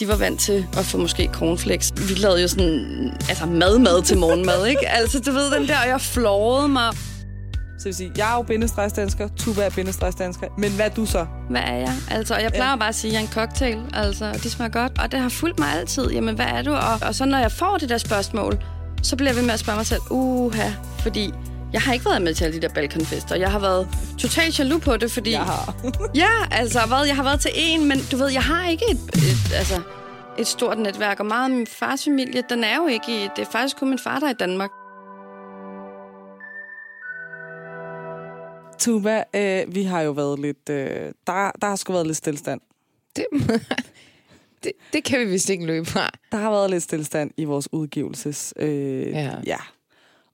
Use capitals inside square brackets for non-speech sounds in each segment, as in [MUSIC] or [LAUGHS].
de var vant til at få måske cornflakes. Vi lavede jo sådan, altså mad-mad til morgenmad, ikke? Altså, du ved, den der, jeg flåede mig. Så vil sige, jeg er jo bindestregsdansker, Tuba er bindestregsdansker. Men hvad er du så? Hvad er jeg? Altså, og jeg plejer ja. bare at sige, at jeg er en cocktail. Altså, og det smager godt. Og det har fulgt mig altid. Jamen, hvad er du? Og, og så når jeg får det der spørgsmål, så bliver jeg ved med at spørge mig selv, uha, fordi jeg har ikke været med til alle de der balkanfester. Jeg har været totalt jaloux på det, fordi... Jeg har. [LAUGHS] ja, altså, hvad, jeg har været til en, men du ved, jeg har ikke et, et, altså, et stort netværk. Og meget af min fars familie, den er jo ikke i... Det er faktisk kun min far, der er i Danmark. Tuba, øh, vi har jo været lidt... Øh, der, der har sgu været lidt stillestand. Det, [LAUGHS] det, det kan vi vist ikke løbe fra. Der har været lidt stillestand i vores udgivelses... Øh, Ja. ja.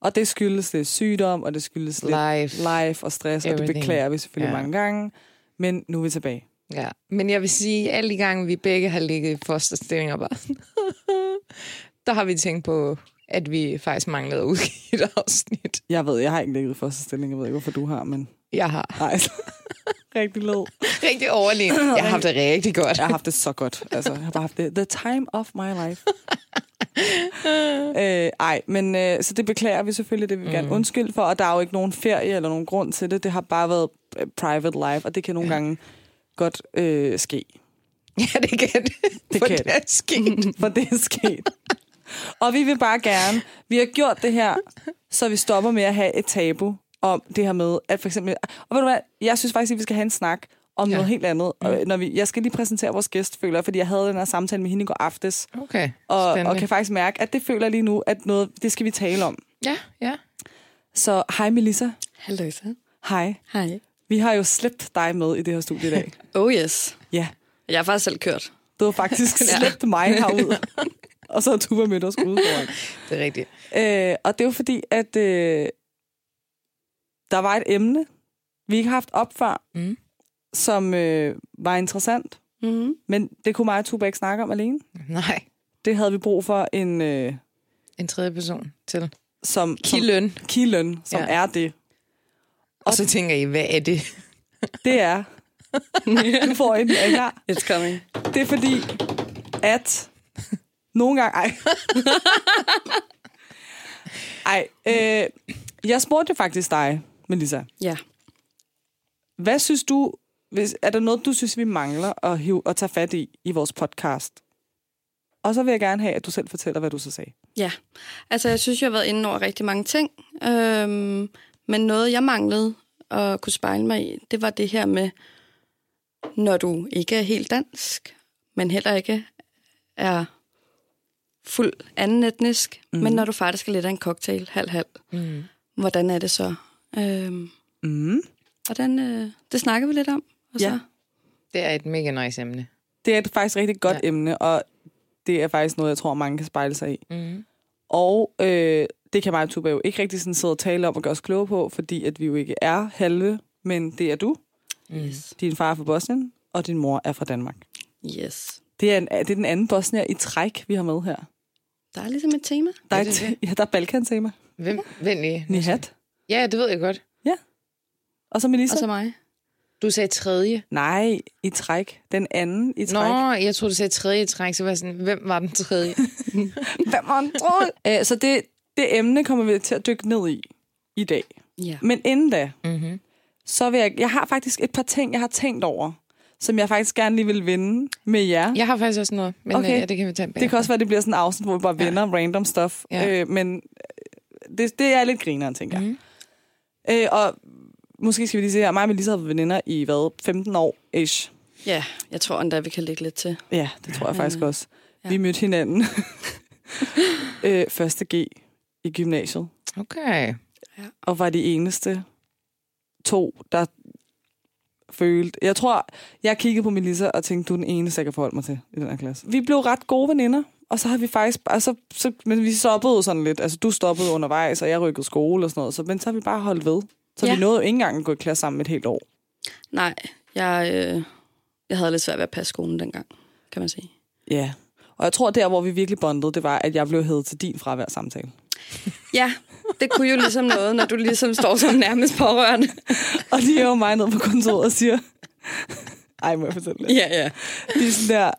Og det skyldes det sygdom, og det skyldes lidt Life. life og stress, og det Everything. beklager vi selvfølgelig Ja. mange gange. Men nu er vi tilbage. Ja. Men jeg vil sige, alle de gange, vi begge har ligget i fosterstillinger bare, [LAUGHS] der har vi tænkt på, at vi faktisk manglede at udgive et afsnit. Jeg ved, jeg har ikke ligget i første stilling. Jeg ved ikke, hvorfor du har, men... Jeg har Nej, [LAUGHS] rigtig led. rigtig overlevet. Jeg har haft det rigtig godt. Jeg har haft det så godt. Altså, jeg har bare haft det. The time of my life. [LAUGHS] [LAUGHS] øh, ej, men øh, så det beklager vi selvfølgelig, det vil vi gerne Mm. undskylde for, og der er jo ikke nogen ferie eller nogen grund til det. Det har bare været øh, private life, og det kan nogle gange godt øh, ske. [LAUGHS] Ja, det kan det. Det For kan det det. er sket. [LAUGHS] For det er sket. og vi vil bare gerne, vi har gjort det her, så vi stopper med at have et tabu om det her med, at for eksempel, og ved du hvad, jeg synes faktisk, at vi skal have en snak om Ja. noget helt andet. Og når vi, jeg skal lige præsentere vores gæst, føler jeg, fordi jeg havde den her samtale med hende i går aftes, Okay, og, og kan faktisk mærke, at det føler jeg lige nu, at noget, det skal vi tale om. Ja, ja. Så hej Melissa. Hallo, så. Hej. Hej. Vi har jo slæbt dig med i det her studie i dag. [LAUGHS] Oh yes. Ja, Jeg har faktisk selv kørt. du har faktisk [LAUGHS] Ja. slæbt mig herud. [LAUGHS] og så har Tuba mødt os ude foran. Det er rigtigt. Øh, og det er jo fordi, at øh, der var et emne, vi ikke har haft op før, Mm. Som øh, var interessant. Mm-hmm. Men det kunne mig og Tuba ikke snakke om alene. Nej, Det havde vi brug for en, øh, en tredje person til. som, som Kiløn. kiløn, som Ja. er det. Og så tænker I, hvad er det? [LAUGHS] Det er. [LAUGHS] du får en, er I klar? It's coming. Det er fordi, at nogle gange... Ej. [LAUGHS] Ej, øh, jeg spurgte faktisk dig, Melissa. Ja. Hvad synes du, hvis, er der noget, du synes, vi mangler at, hive, at tage fat i i vores podcast? Og så vil jeg gerne have, at du selv fortæller, hvad du så sagde. Ja, altså jeg synes, jeg har været inde over rigtig mange ting. Øhm, men noget, jeg manglede at kunne spejle mig i, det var det her med, når du ikke er helt dansk, men heller ikke er fuld anden etnisk, mm. men når du faktisk er lidt af en cocktail, halv-halv. Mm. Hvordan er det så? Øhm, Mm. hvordan, øh, det snakker vi lidt om. Og så, Ja. Det er et mega nice emne. Det er et faktisk rigtig godt Ja. ja. emne, og det er faktisk noget, jeg tror, mange kan spejle sig i. Mm. Og øh, det kan mig og Tuba jo ikke rigtig sådan sidde og tale om og gøre os kloge på, fordi at vi jo ikke er halve, men det er du. Yes. Din far er fra Bosnien, og din mor er fra Danmark. yes. Det er, en, det er den anden bosnier i træk, vi har med her. Der er ligesom et tema. Der er, Er det et, ja, der er Balkan-tema. Hvem? Vent lige. Nihat. Ja, det ved jeg godt. Og så Melissa. Og så mig. Du sagde tredje. Nej, i træk. Den anden i træk. Nå, jeg troede, du sagde tredje i træk, så var jeg sådan, hvem var den tredje? [LAUGHS] Hvem var den tredje? Så det, det emne kommer vi til at dykke ned i i dag. Ja. Men inden da, mm-hmm. så vil jeg... Jeg har faktisk et par ting, jeg har tænkt over, som jeg faktisk gerne lige vil vinde med jer. Jeg har faktisk også noget, men Okay. ja, det kan vi tage bagefter. Det kan også være, det bliver sådan en afsnit, hvor vi bare Ja. vender ja. random stuff. Ja. Øh, men øh, det, det er lidt grineren, tænker jeg. Mhm. Øh, og måske skal vi lige se her, mig og Melissa har været veninder i, hvad, 15 år ish. ja, jeg tror endda, vi kan lægge lidt til. Ja, det tror jeg faktisk øh, også. ja. Vi mødte hinanden [LAUGHS] øh, første G i gymnasiet, Okay. og var de eneste to, der følte... Jeg tror, jeg kiggede på Melissa og tænkte, du er den eneste, jeg kan forholde mig til i den her klasse. Vi blev ret gode veninder, og så har vi faktisk... Altså, så, men vi stoppede sådan lidt. Altså, du stoppede undervejs, og jeg rykkede skole og sådan noget. Så, men så har vi bare holdt ved. Så Ja. vi nåede jo ikke engang at gå i klasse sammen et helt år. Nej, jeg, øh, jeg havde lidt svært ved at passe skolen dengang, kan man sige. Ja. Og jeg tror, der, hvor vi virkelig bondede, det var, at jeg blev hævet til din fravær samtale. Ja, det kunne jo ligesom noget, når du ligesom står som nærmest pårørende. [LAUGHS] Og de er jo mig ned på kontoret og siger... Ej, må jeg fortælle lidt? Ja, ja. De er sådan der...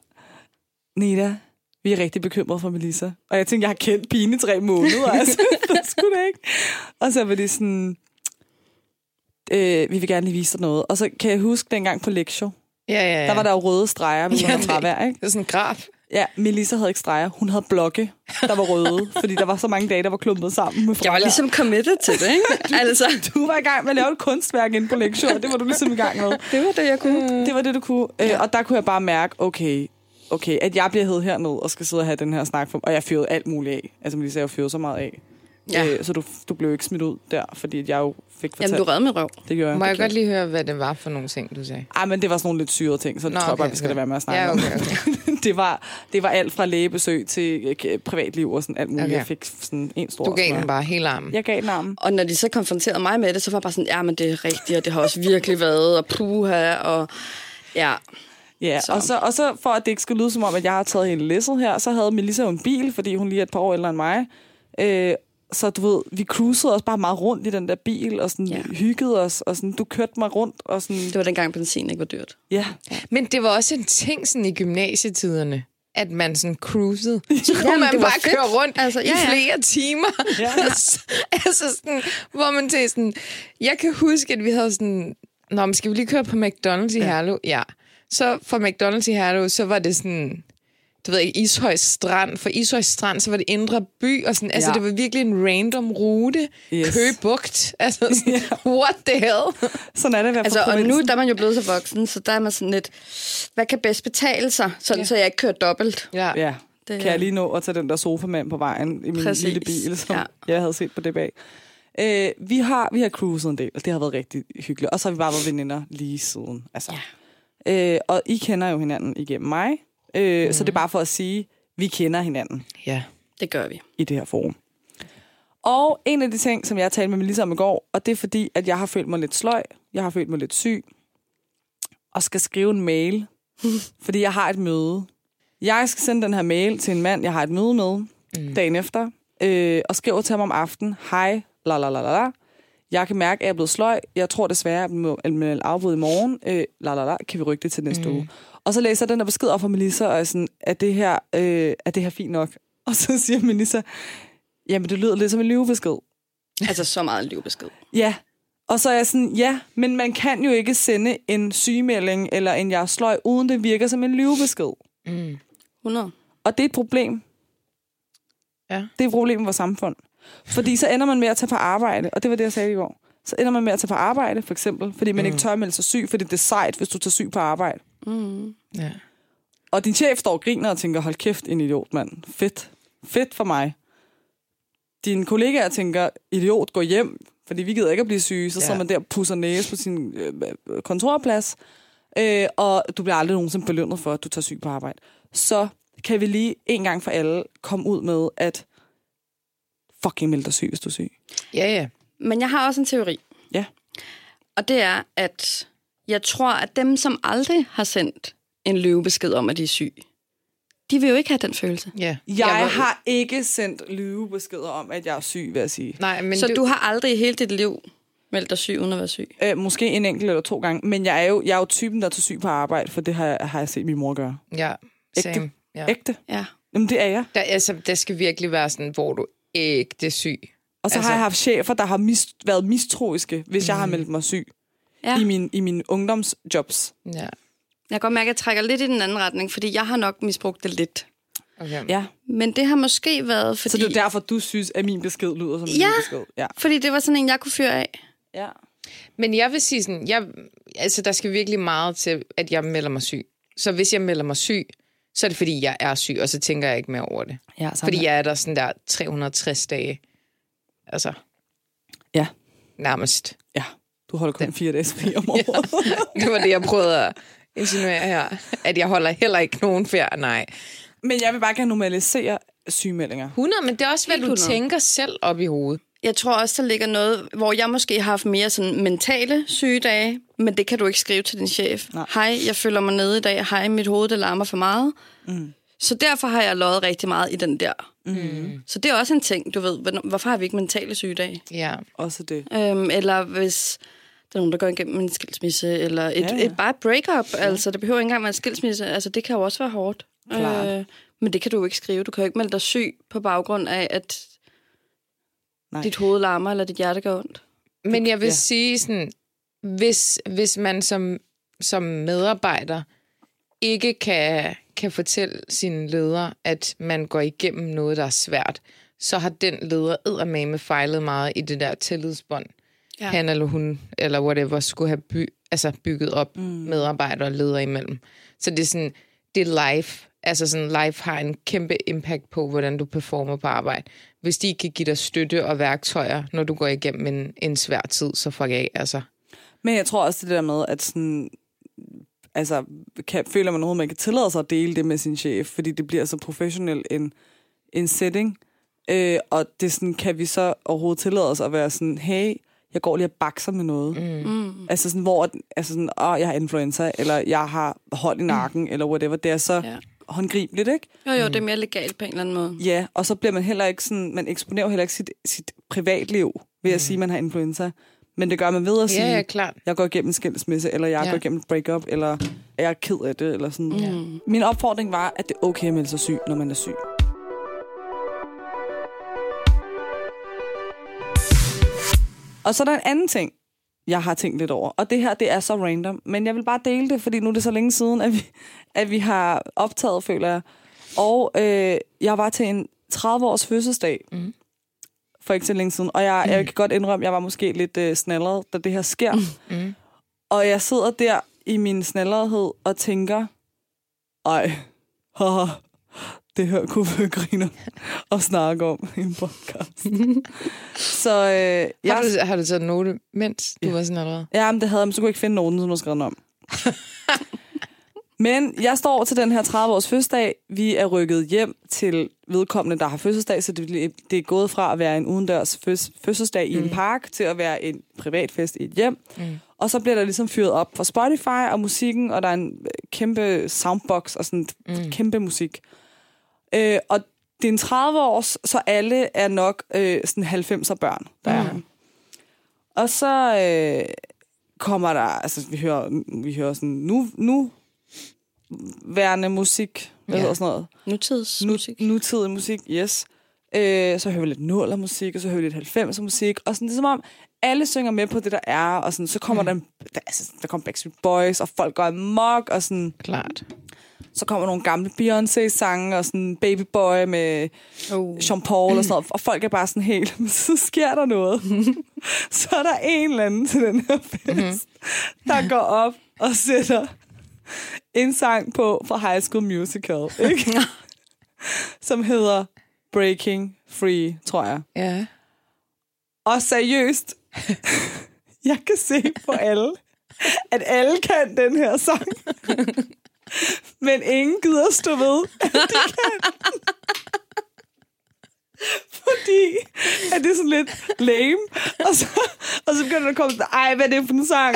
Neda, vi er rigtig bekymrede for Melissa. Og jeg tænkte, jeg har kendt pigen i tre måneder, altså. [LAUGHS] det skulle det ikke. Og så var det sådan, øh, vi vil gerne lige vise dig noget. Og så kan jeg huske dengang på lektion, Ja, ja, ja. der var der jo røde streger med Ja, ja, det- trævær, ikke? Det er sådan en graf. Ja, Melissa havde ikke streger. Hun havde blokke, der var røde, [LAUGHS] fordi der var så mange dage, der var klumpet sammen med Jeg var fravær. ligesom committed til det, ikke? [LAUGHS] altså, Du var i gang med at lave et kunstværk inde på lektion, og det var du ligesom i gang med. [LAUGHS] det var det, jeg kunne. Det var det, du kunne. Ja. Øh, og der kunne jeg bare mærke, okay, okay, at jeg bliver hævet herned og skal sidde og have den her snak for Og jeg fyrede alt muligt af. Altså, Melissa, jeg fyrede så meget af. Ja. Øh, så du, du blev ikke smidt ud der, fordi at jeg jo fik fortalt. Jamen, du redde min røv. Det gjorde jeg. Må jeg godt lige høre, hvad det var for nogle ting, du sagde? Ej, men det var sådan nogle lidt syrede ting, så det Nå, tror jeg okay, bare, vi skal okay. lade være med at snakke Ja, om. okay, okay. [LAUGHS] det, var, det var alt fra lægebesøg til øh, privatliv og sådan alt muligt. Okay. Jeg fik sådan en stor Du gav den bare hele armen. Jeg gav den armen. Og når de så konfronterede mig med det, så var jeg bare sådan, ja, men det er rigtigt, og det har også virkelig været, og puha, og ja. Ja, Så. og så, og så for at det ikke skulle lyde som om, at jeg har taget hele læsset her, så havde Melissa en bil, fordi hun lige er et par år ældre end mig. Øh, så du ved, vi cruisede også bare meget rundt i den der bil, og sådan Ja. ja. hyggede os, og sådan, du kørte mig rundt, og sådan, Det var dengang benzin ikke var dyrt. ja. Men det var også en ting sådan i gymnasietiderne, at man sådan cruisede. [LAUGHS] Så kunne Jamen, man bare fedt. køre rundt Altså, altså, ja, i ja. flere timer. Ja. [LAUGHS] altså sådan, hvor man tænkte sådan... Jeg kan huske, at vi havde sådan... Nå, men skal vi lige køre på McDonald's i Ja. Herlev? Ja. Så fra McDonald's i Herlev, så var det sådan... Du ved ikke, Ishøj Strand. For Ishøj Strand, så var det Indre By. Og sådan, altså, Ja. det var virkelig en random rute. Yes. Køge Bugt. [LAUGHS] Altså, [LAUGHS] sådan, what the hell? Sådan er det at Altså, og nu provinsen. der er man jo blevet så voksen, så der er man sådan lidt, hvad kan bedst betale sig, sådan, ja. så jeg ikke kører dobbelt. Ja. Ja, Det- kan jeg lige nå at tage den der sofamand på vejen i min Præcis. lille bil, som ja. jeg havde set på det bag. Øh, vi, har, vi har cruiset en del, og det har været rigtig hyggeligt. Og så har vi bare været veninder lige siden. Altså. Ja. Øh, og I kender jo hinanden igennem mig, øh, mm. så det er bare for at sige, vi kender hinanden ja. Det gør vi. i det her forum. Og en af de ting, som jeg talte med Melissa om i går, og det er fordi, at jeg har følt mig lidt sløj, jeg har følt mig lidt syg, og skal skrive en mail, [LAUGHS] fordi jeg har et møde. Jeg skal sende den her mail til en mand, jeg har et møde med mm. dagen efter, øh, og skriver til ham om aftenen, hej, la la la la la. Jeg kan mærke, at jeg er blevet sløj. Jeg tror desværre, at jeg må melde afbud i morgen. Øh, la la la, kan vi rykke det til næste mm. uge. Og så læser jeg den der besked op fra Melissa, og er sådan, er det her, øh, er det her fint nok? [LAUGHS] Og så siger Melissa, jamen det lyder lidt som en lyvebesked. Altså, så meget en livbesked. Ja. Og så er jeg sådan, ja, men man kan jo ikke sende en sygemelding eller en jeg sløj, uden det virker som en lyvebesked. Mm. 100. Og det er et problem. Ja. Det er et problem i vores samfund. Fordi så ender man med at tage på arbejde, og det var det, jeg sagde i går. Så ender man med at tage på arbejde, for eksempel, fordi man mm. ikke tør melde sig syg, fordi det er sejt, hvis du tager syg på arbejde. Mm. Ja. Og din chef står og griner og tænker, hold kæft, en idiot, mand. Fedt. Fedt for mig. Dine kollegaer tænker, idiot, gå hjem, fordi vi gider ikke at blive syge. Så Ja. ja. sidder man der og pusser næse på sin øh, øh, kontorplads, øh, og du bliver aldrig nogensinde belønnet for, at du tager syg på arbejde. Så kan vi lige en gang for alle komme ud med, at fucking meld dig syg, hvis du er syg. Ja, ja. Men jeg har også en teori. Ja. Og det er, at jeg tror, at dem, som aldrig har sendt en løvebesked om, at de er syg, de vil jo ikke have den følelse. ja. Jeg har ikke sendt lyvebeskeder om, at jeg er syg, vil jeg sige. Nej, men så du har aldrig i hele dit liv meldt dig syg, uden at være syg? Øh, måske en enkelt eller to gange, men jeg er jo, jeg er jo typen, der tager syg på arbejde, for det har, jeg- har jeg set min mor gøre. Ja, Ægte. same. Ja. Ægte. Ja. Jamen, det er jeg. Der, altså, der skal virkelig være sådan, hvor du ikke er syg. Og så altså, Altså- har jeg haft chefer, der har mis, været mistroiske, hvis mm. jeg har meldt mig syg ja. i, min, i mine ungdomsjobs. Ja. Jeg kan godt mærke, at jeg trækker lidt i den anden retning, fordi jeg har nok misbrugt det lidt. Okay. Ja. Men det har måske været, fordi, Så det er derfor, du synes, at min besked lyder som en Ja. min besked. Ja. fordi det var sådan en, jeg kunne fyre af. ja. Men jeg vil sige sådan, jeg, altså, der skal virkelig meget til, at jeg melder mig syg. Så hvis jeg melder mig syg, så er det fordi, jeg er syg, og så tænker jeg ikke mere over det. ja Fordi jeg er der sådan der 360 dage. Altså, Ja. nærmest. Ja, du holder kun fire dages fri om [LAUGHS] året. [LAUGHS] Det var det, jeg prøvede at insinuere her. At jeg holder heller ikke nogen ferie. Nej. Men jeg vil bare gerne normalisere sygemeldinger. 100, men det er også, hvad Helt du 100. tænker selv op i hovedet. Jeg tror også, der ligger noget, hvor jeg måske har haft mere sådan mentale sygedage, men det kan du ikke skrive til din chef. Nej. Hej, jeg føler mig nede i dag. Hej, mit hoved det larmer for meget. Mm. Så derfor har jeg løjet rigtig meget i den der. Mm. Så det er også en ting, du ved. Hvorfor har vi ikke mentale sygedage? Ja. Også det. Øhm, eller hvis der er nogen, der går igennem en skilsmisse, eller et, Ja, ja, et bare et breakup. Ja. Altså, det behøver ikke engang være en skilsmisse. Altså, det kan jo også være hårdt. Klart. Øh, men det kan du jo ikke skrive. Du kan jo ikke melde dig syg på baggrund af, at Nej. dit hoved larmer, eller dit hjerte gør ondt. Men jeg vil ja. sige sådan, hvis, hvis man som, som medarbejder ikke kan, kan fortælle sin leder, at man går igennem noget, der er svært, så har den leder eddermame fejlet meget i det der tillidsbånd. Ja. Ja. Han eller hun, eller whatever, skulle have by, altså bygget op mm. medarbejdere og ledere imellem. Så det er sådan, det er life. Altså sådan, life har en kæmpe impact på, hvordan du performer på arbejde. Hvis de ikke kan give dig støtte og værktøjer, når du går igennem en, en svær tid, så fuck af, altså. Men jeg tror også det der med, at sådan, altså, kan, føler man overhovedet, man kan tillade sig at dele det med sin chef, fordi det bliver så professionel en, en setting. Øh, og det sådan, kan vi så overhovedet tillade os at være sådan, hey, jeg går lige og bakser med noget. Mm. Mm. Altså sådan, hvor altså sådan, åh, jeg har influenza, eller jeg har hold i nakken, mm. eller whatever. Det er så Ja. håndgribeligt, ikke? Jo, jo, det er mere legalt på en eller anden måde. Ja, og så bliver man heller ikke sådan, man eksponerer heller ikke sit, sit privatliv ved at sige, at man har influenza. Men det gør man ved at sige, Ja, ja, klart. jeg går igennem en skilsmisse, eller jeg Ja. går igennem et breakup, eller jeg er ked af det, eller sådan. Mm. Min opfordring var, at det er okay at melde sig syg, når man er syg. Og så er der en anden ting, jeg har tænkt lidt over. Og det her, det er så random. Men jeg vil bare dele det, fordi nu er det så længe siden, at vi, at vi har optaget, føler jeg. Og øh, jeg var til en 30-års fødselsdag Mm. for ikke så længe siden. Og jeg, jeg kan godt indrømme, at jeg var måske lidt øh, snallet, da det her sker. Mm. Og jeg sidder der i min snallerhed og tænker, ej, haha, det her kunne være griner [LAUGHS] at snakke om i en podcast. [LAUGHS] så øh, jeg, Har, du, har du taget note, mens du Ja. var sådan allerede? ja, men det havde jeg, men så kunne jeg ikke finde nogen, som skrevet den om. men jeg står til den her 30-års fødselsdag. Vi er rykket hjem til vedkommende, der har fødselsdag, så det, det er gået fra at være en udendørs føs, fødselsdag i en park til at være en privatfest i et hjem. Mm. Og så bliver der ligesom fyret op for Spotify og musikken, og der er en øh, kæmpe soundbox og sådan mm. kæmpe musik. Øh, og det er en 30 års, så alle er nok øh, sådan 90'er børn, der er her. Og så øh, kommer der, altså vi hører, vi hører sådan nu, nu værende musik, hvad Ja. hedder sådan noget? Nutidsmusik. Nu, nutidig musik, yes. Øh, så hører vi lidt nuller musik, og så hører vi lidt 90'er musik, og sådan, det er som om, alle synger med på det, der er, og sådan, så kommer mm. der, der, altså, der kommer Backstreet Boys, og folk går amok, og sådan, Klart. Så kommer nogle gamle Beyoncé-sange, og sådan Baby Boy med Oh. Jean Paul og sådan noget, og folk er bare sådan helt, [LAUGHS] men så sker der noget. [LAUGHS] så er der en eller anden til den her fest, der går op og sætter en sang på fra High School Musical, [LAUGHS] ikke? som hedder Breaking Free, tror jeg. Ja. Og seriøst, jeg kan se på alle, at alle kan den her sang. Men ingen gider stå ved, at de kan. Fordi at det er sådan lidt lame. Og så, og så begynder der at komme sådan, ej, hvad er det for en sang?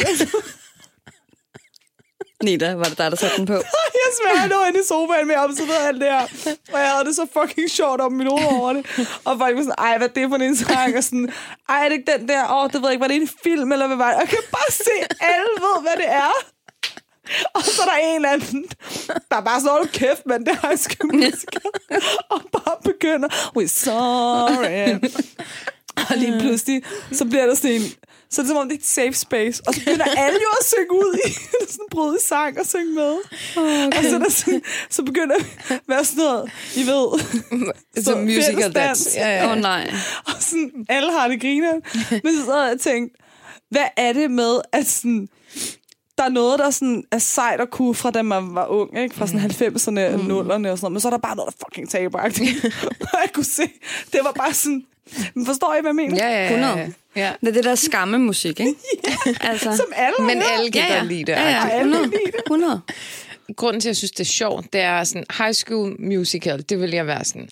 Nida, var det dig, der satte den på? Jeg smager, jeg lå inde i sofaen med observeret alt det her. Og jeg havde det så fucking sjovt om min hoved over det. Og folk var sådan, ej, hvad er det for en sang? Og sådan, ej, er det ikke den der? Åh, det ved jeg ikke, var det en film, eller hvad var det? Og jeg kan bare se, alle ved, hvad det er. Og så er der en eller anden, der er bare sådan, "Hold kæft, men det har jeg sgu. [LAUGHS] Og bare begynder, we're sorry. Og lige pludselig, så bliver der sådan en, så er det som om, det er et safe space. Og så begynder alle jo at synge ud i [LAUGHS] sådan bryde sang og synge med. Okay. Og så, er der sådan, så begynder at være sådan noget, I ved. [LAUGHS] Så musical dance. Ja, ja. oh, nej. Og sådan, alle har det griner. Men så havde jeg tænkt, hvad er det med, at sådan, der er noget, der sådan er sejt og kunne fra da man var ung, ikke? Fra sådan 90'erne og 0'erne og sådan noget. Men så er der bare noget, der fucking taberagtigt. [LAUGHS] og jeg kunne se, det var bare sådan... Men forstår I, hvad jeg mener? Ja, ja, ja, 100. ja. Det er det der skamme musik, ikke? [LAUGHS] altså. Som alle Men alle kan ja, ja. lide det. Ja, ja. Alle kan 100. lide det. 100. Grunden til, at jeg synes, det er sjovt, det er sådan, high school musical, det vil jeg være sådan,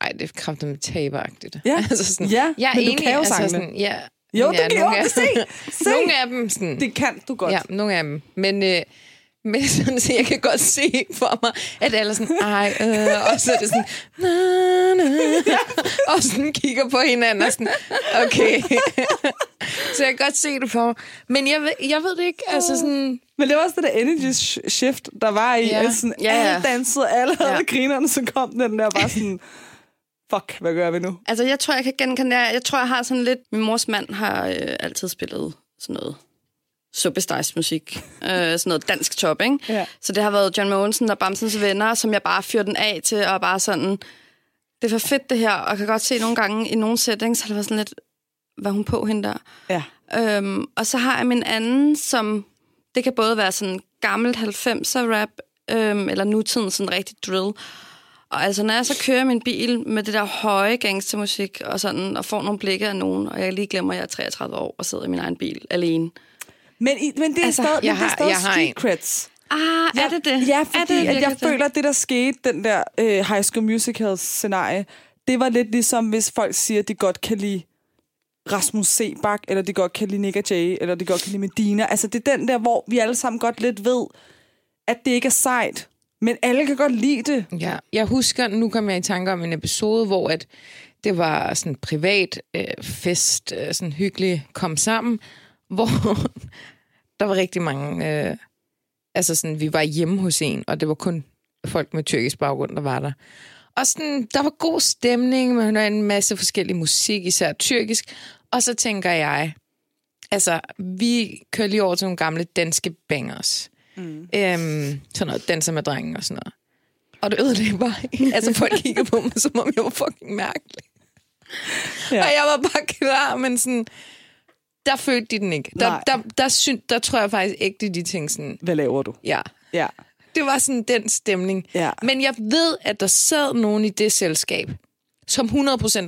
ej, det er kraftigt med taberagtigt. Ja. [LAUGHS] altså sådan, Ja, jeg er men du enig, kan jo altså sådan, ja, Jo, ja, du kan jo af- se. [LAUGHS] se. Nogle af dem sådan, Det kan du godt. Ja, nogle af dem. Men, øh, men [LAUGHS] sådan, så jeg kan godt se for mig, at alle er sådan, ej, øh, og så er det sådan, na, na, [LAUGHS] og sådan kigger på hinanden og sådan, okay. så jeg kan godt se det for mig. Men jeg ved, jeg ved det ikke. Altså sådan, Men det var også det der energy sh- shift, der var i, Ja. at sådan, Ja, ja, alle dansede, alle havde ja. grinerne, så kom den der bare sådan, fuck, hvad gør vi nu? Altså, jeg tror, jeg kan genkende det. Jeg tror, jeg har sådan lidt... Min mors mand har øh, altid spillet sådan noget suppestejsmusik. [LAUGHS] øh, sådan noget dansk top, ikke? Ja. Så det har været John Mogensen og Bamsens venner, som jeg bare fyrer den af til, og bare sådan... Det er for fedt, det her. Og kan godt se nogle gange i nogle settings, har det været sådan lidt... Hvad er hun på hende der? Ja. Øhm, og så har jeg min anden, som... Det kan både være sådan gammelt 90'er rap, øhm, eller nutiden sådan rigtig drill. Og altså, når jeg så kører min bil med det der høje gangstermusik, og sådan, og får nogle blikke af nogen, og jeg lige glemmer, at jeg er 33 år og sidder i min egen bil alene. Men, i, men det er Altså, stadig, jeg men det er har- stadig jeg har street en. creds. Ah, er det det? Ja, er fordi det at jeg det? føler, at det, der skete, den der øh, High School Musical-scenarie, det var lidt ligesom, hvis folk siger, at de godt kan lide Rasmus Sebak, eller de godt kan lide Nick og Jay, eller de godt kan lide Medina. Altså, det er den der, hvor vi alle sammen godt lidt ved, at det ikke er sejt, men alle kan godt lide det. Ja, jeg husker, nu kom jeg i tanke om en episode, hvor at det var sådan en privat øh, fest, øh, sådan hyggelig kom sammen, [LAUGHS] hvor der var rigtig mange, øh, altså sådan, vi var hjemme hos en, og det var kun folk med tyrkisk baggrund, der var der. Og sådan, der var god stemning, man hørte en masse forskellig musik, især tyrkisk, og så tænker jeg, altså, vi kører lige over til nogle gamle danske bangers. Mm. Øhm, sådan noget, danser med drengen og sådan noget. Og det ødelagde bare. Altså, folk kiggede på mig, som om jeg var fucking mærkelig. Ja. Ja. Og jeg var bare klar, men sådan... Der følte de den ikke. Der, Nej. der, der, syn, der tror jeg faktisk ikke, de tænkte sådan... Hvad laver du? Ja, Ja. det var sådan den stemning. Ja. Men jeg ved, at der sad nogen i det selskab, som 100%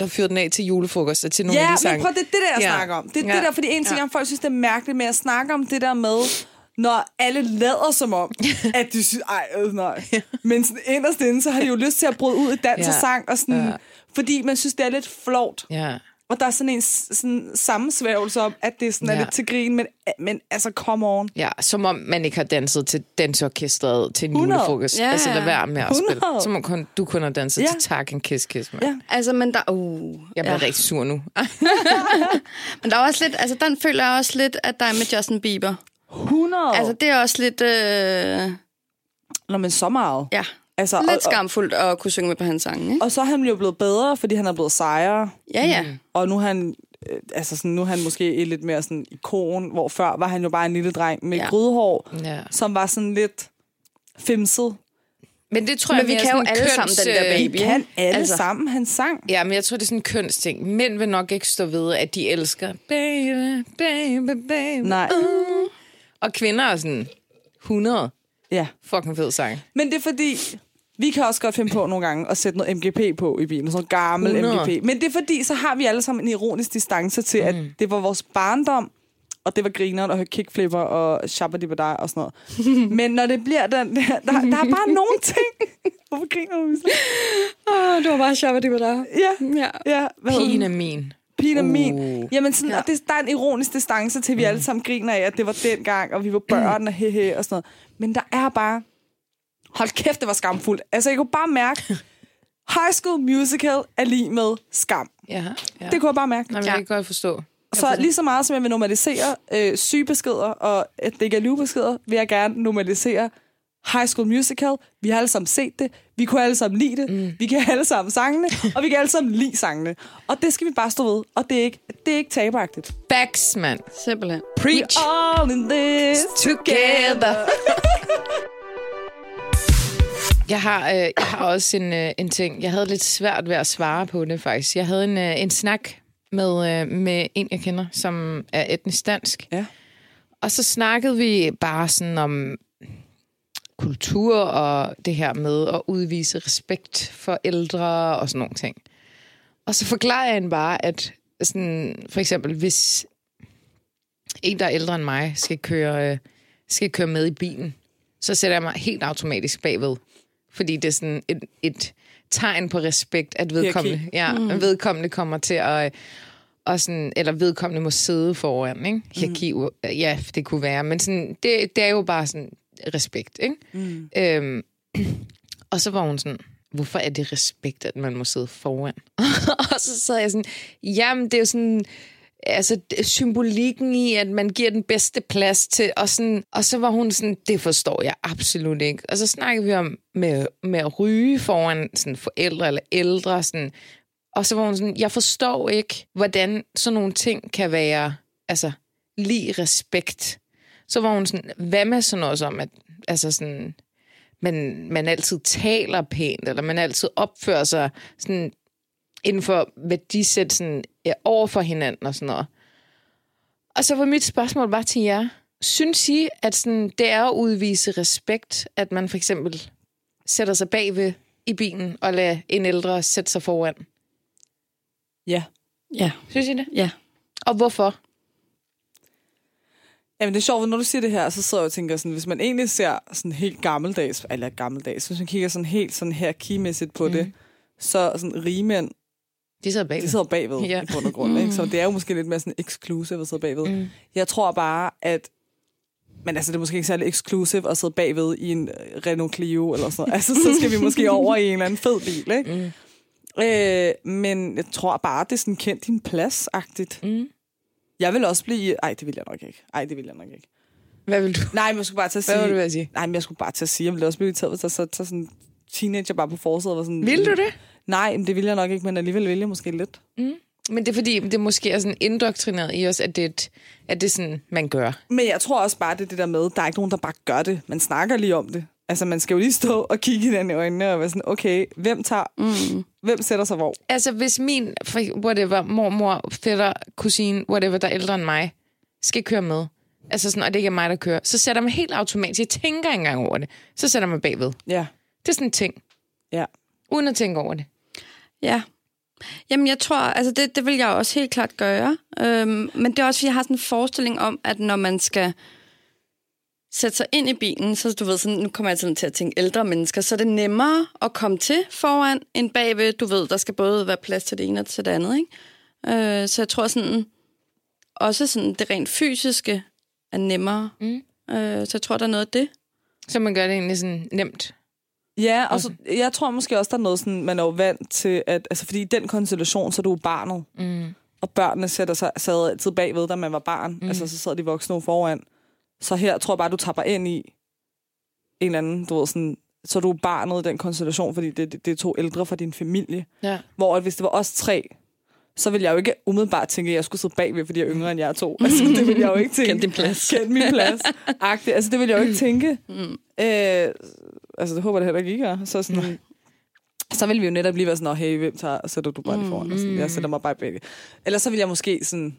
har fyret den af til julefrokoster, til nogle Ja, af de sange. men prøv, det er det, der, jeg Ja. ja. snakker om. Det er Ja. det der, fordi en ting Ja. er, folk synes, det er mærkeligt, men jeg snakker om det der med, når alle lader som om, [LAUGHS] at de synes, ej, øh, nej. Men sådan inderst inde, så har de jo lyst til at bryde ud i dans og sang, og sådan, Ja. fordi man synes, det er lidt flovt. Ja. Og der er sådan en sådan sammensværgelse om, at det sådan er Ja. lidt til grin, men, men altså, come on. Ja, som om man ikke har danset til dansorkestret til en 100. julefrokost. Ja, Altså, lad være med at spille. 100. Som om kun, du kun har danset Ja. til Tak en Kiss Kiss. Man. Ja. Altså, men der... Uh, Jeg bliver ja. rigtig sur nu. [LAUGHS] [LAUGHS] Men der er også lidt... Altså, den føler jeg også lidt, at der er med Justin Bieber. 100. Altså, det er også lidt... Øh, Nå, men så meget. ja, Altså, lidt og, og, skamfuldt at kunne synge med på hans sange, ikke? og så er han jo blevet bedre, fordi han er blevet sejere. Ja, ja. Mm. Og nu er han, øh, altså sådan, nu er han måske et lidt mere sådan ikon, hvor før var han jo bare en lille dreng med Ja. grydehår, Ja. som var sådan lidt femset. Men det tror Men jeg vi kan jo alle køns, sammen den der øh, baby. Kan alle Altså. altså. sammen hans sang? Ja, men jeg tror, det er sådan en kønsting. Mænd vil nok ikke stå ved, at de elsker baby, baby, baby. Nej. Uh. Og kvinder er sådan 100 Ja. fucking fed sang. Men det er fordi, vi kan også godt finde på nogle gange at sætte noget MGP på i bilen, sådan noget gammel 100. MGP. Men det er fordi, så har vi alle sammen en ironisk distance til, mm. at det var vores barndom, og det var grineren at høre kickflipper og shabadibadai og sådan noget. [LAUGHS] Men når det bliver den der, der, der er bare nogle ting. [LAUGHS] Hvorfor griner du? Misla? Oh, du var bare var der. Ja, Ja. ja. Pigen er den? Min. Pigen er min. Uh. Jamen sådan, Ja. ja. og det, der er en ironisk distance til, at vi alle sammen griner af, at det var dengang, og vi var børn og hehe og sådan noget. Men der er bare... Hold kæft, det var skamfuldt. Altså, jeg kunne bare mærke, [LAUGHS] High School Musical er lige med skam. Ja, ja. Det kunne jeg bare mærke. Nej, men det kan jeg godt forstå. Så lige så meget som jeg vil normalisere øh, sygebeskeder, og at det ikke er livbeskeder, vil jeg gerne normalisere High School Musical. Vi har alle sammen set det. Vi kunne alle sammen lide det. Mm. Vi kan alle sammen sangene, og vi kan alle sammen lide sangene. Og det skal vi bare stå ved. Og det er ikke, det er ikke taberagtigt. Backs, man. Simpelthen. Preach. All in this Together. [LAUGHS] Jeg har, øh, jeg har også en, øh, en ting. Jeg havde lidt svært ved at svare på det, faktisk. Jeg havde en, øh, en snak med, øh, med en, jeg kender, som er etnisk dansk. Ja. Og så snakkede vi bare sådan om kultur og det her med at udvise respekt for ældre og sådan nogle ting. Og så forklarer jeg hende bare, at sådan, for eksempel, hvis en, der er ældre end mig, skal køre, skal køre med i bilen, så sætter jeg mig helt automatisk bagved. Fordi det er sådan et, et tegn på respekt, at vedkommende, ja, mm. vedkommende kommer til at... Og sådan, eller vedkommende må sidde foran, ikke? Hierarki, mm. ja, det kunne være. Men sådan, det, det er jo bare sådan respekt, ikke? Mm. Øhm, [CLEARS THROAT] og så var hun sådan, hvorfor er det respekt, at man må sidde foran? [LAUGHS] og så sad jeg sådan, jamen det er jo sådan, altså symbolikken i, at man giver den bedste plads til, og, sådan, og så var hun sådan, det forstår jeg absolut ikke. Og så snakkede vi om med, med at ryge foran sådan forældre eller ældre, sådan, og så var hun sådan, jeg forstår ikke, hvordan sådan nogle ting kan være, altså, lige respekt. Så var hun sådan, hvad med sådan noget som, at altså sådan, man, man altid taler pænt, eller man altid opfører sig sådan inden for værdisæt sådan, ja, over for hinanden og sådan noget. Og så var mit spørgsmål bare til jer. Synes I, at sådan, det er at udvise respekt, at man for eksempel sætter sig bagved i bilen og lader en ældre sætte sig foran? Ja. Ja. Synes I det? Ja. Og hvorfor? Jamen det er sjovt, når du siger det her, så sidder jeg og tænker sådan, hvis man egentlig ser sådan helt gammeldags, eller gammeldags, hvis man kigger sådan helt sådan her kimæssigt på mm. det, så sådan rige mænd, De sidder bagved. de sidder bagved Ja. i bund og grund, ikke? Så det er jo måske lidt mere sådan exclusive at sidde bagved. Mm. Jeg tror bare, at men altså, det er måske ikke særlig exclusive at sidde bagved i en øh, Renault Clio eller sådan noget. Altså, så skal vi måske over i en eller anden fed bil, ikke? Mm. Øh, men jeg tror bare, det er sådan kendt din plads-agtigt. Mm. Jeg vil også blive... Ej, det vil jeg nok ikke. Ej, det vil jeg nok ikke. Hvad vil du? Nej, men jeg skulle bare til at Hvad sige... vil du at sige? Nej, men jeg skulle bare til at sige, jeg ville også blive irriteret, hvis der så, så sådan teenager bare på forsiden var sådan... Vil du det? Nej, men det vil jeg nok ikke, men alligevel vil jeg måske lidt. Men det er fordi, det måske er sådan indoktrineret i os, at det, er et- at det er sådan, man gør. Men jeg tror også bare, det er det der med, der er ikke nogen, der bare gør det. Man snakker lige om det. Altså, man skal jo lige stå og kigge hinanden i øjnene og være sådan, okay, hvem tager... Mm. Hvem sætter sig hvor? Altså, hvis min, whatever, mormor, fætter, kusine, whatever, der er ældre end mig, skal køre med, altså sådan, og det ikke er mig, der kører, så sætter man helt automatisk, jeg tænker ikke engang over det, så sætter man bagved. Ja. Det er sådan en ting, Ja. uden at tænke over det. Ja. Jamen, jeg tror, altså det, det vil jeg også helt klart gøre. Øhm, men det er også, fordi jeg har sådan en forestilling om, at når man skal sætte sig ind i bilen, så du ved, sådan, nu kommer jeg sådan til at tænke ældre mennesker, så er det nemmere at komme til foran end bagved. Du ved, der skal både være plads til det ene og til det andet, ikke? Øh, så jeg tror sådan, også sådan det rent fysiske er nemmere. Mm. Øh, så jeg tror, der er noget af det. Så man gør det egentlig sådan nemt. Ja, og så, jeg tror måske også, der er noget sådan, man er jo vant til, at, altså fordi i den konstellation, så er du jo barnet, Mm. og børnene sætter sig, sad altid bagved, da man var barn. Mm. Altså, så sad de voksne foran. Så her tror jeg bare, du tapper ind i en eller anden, du ved, sådan, så er du barnet i den konstellation, fordi det, det, det er to ældre fra din familie. Ja. Hvor at hvis det var os tre, så ville jeg jo ikke umiddelbart tænke, at jeg skulle sidde bagved, fordi jeg er yngre end jer to. [LAUGHS] Altså, det ville jeg jo ikke tænke. Kend din plads. [LAUGHS] Kend min plads. Agtigt. Altså, det ville jeg jo ikke tænke. Mm. Øh, altså, det håber jeg heller ikke, I gør. Så, sådan, så ville vi jo netop lige være sådan, "Nå, hey, hvem tager, og sætter du bare lige foran? Og sådan, jeg sætter mig bare bag. Eller så vil jeg måske sådan,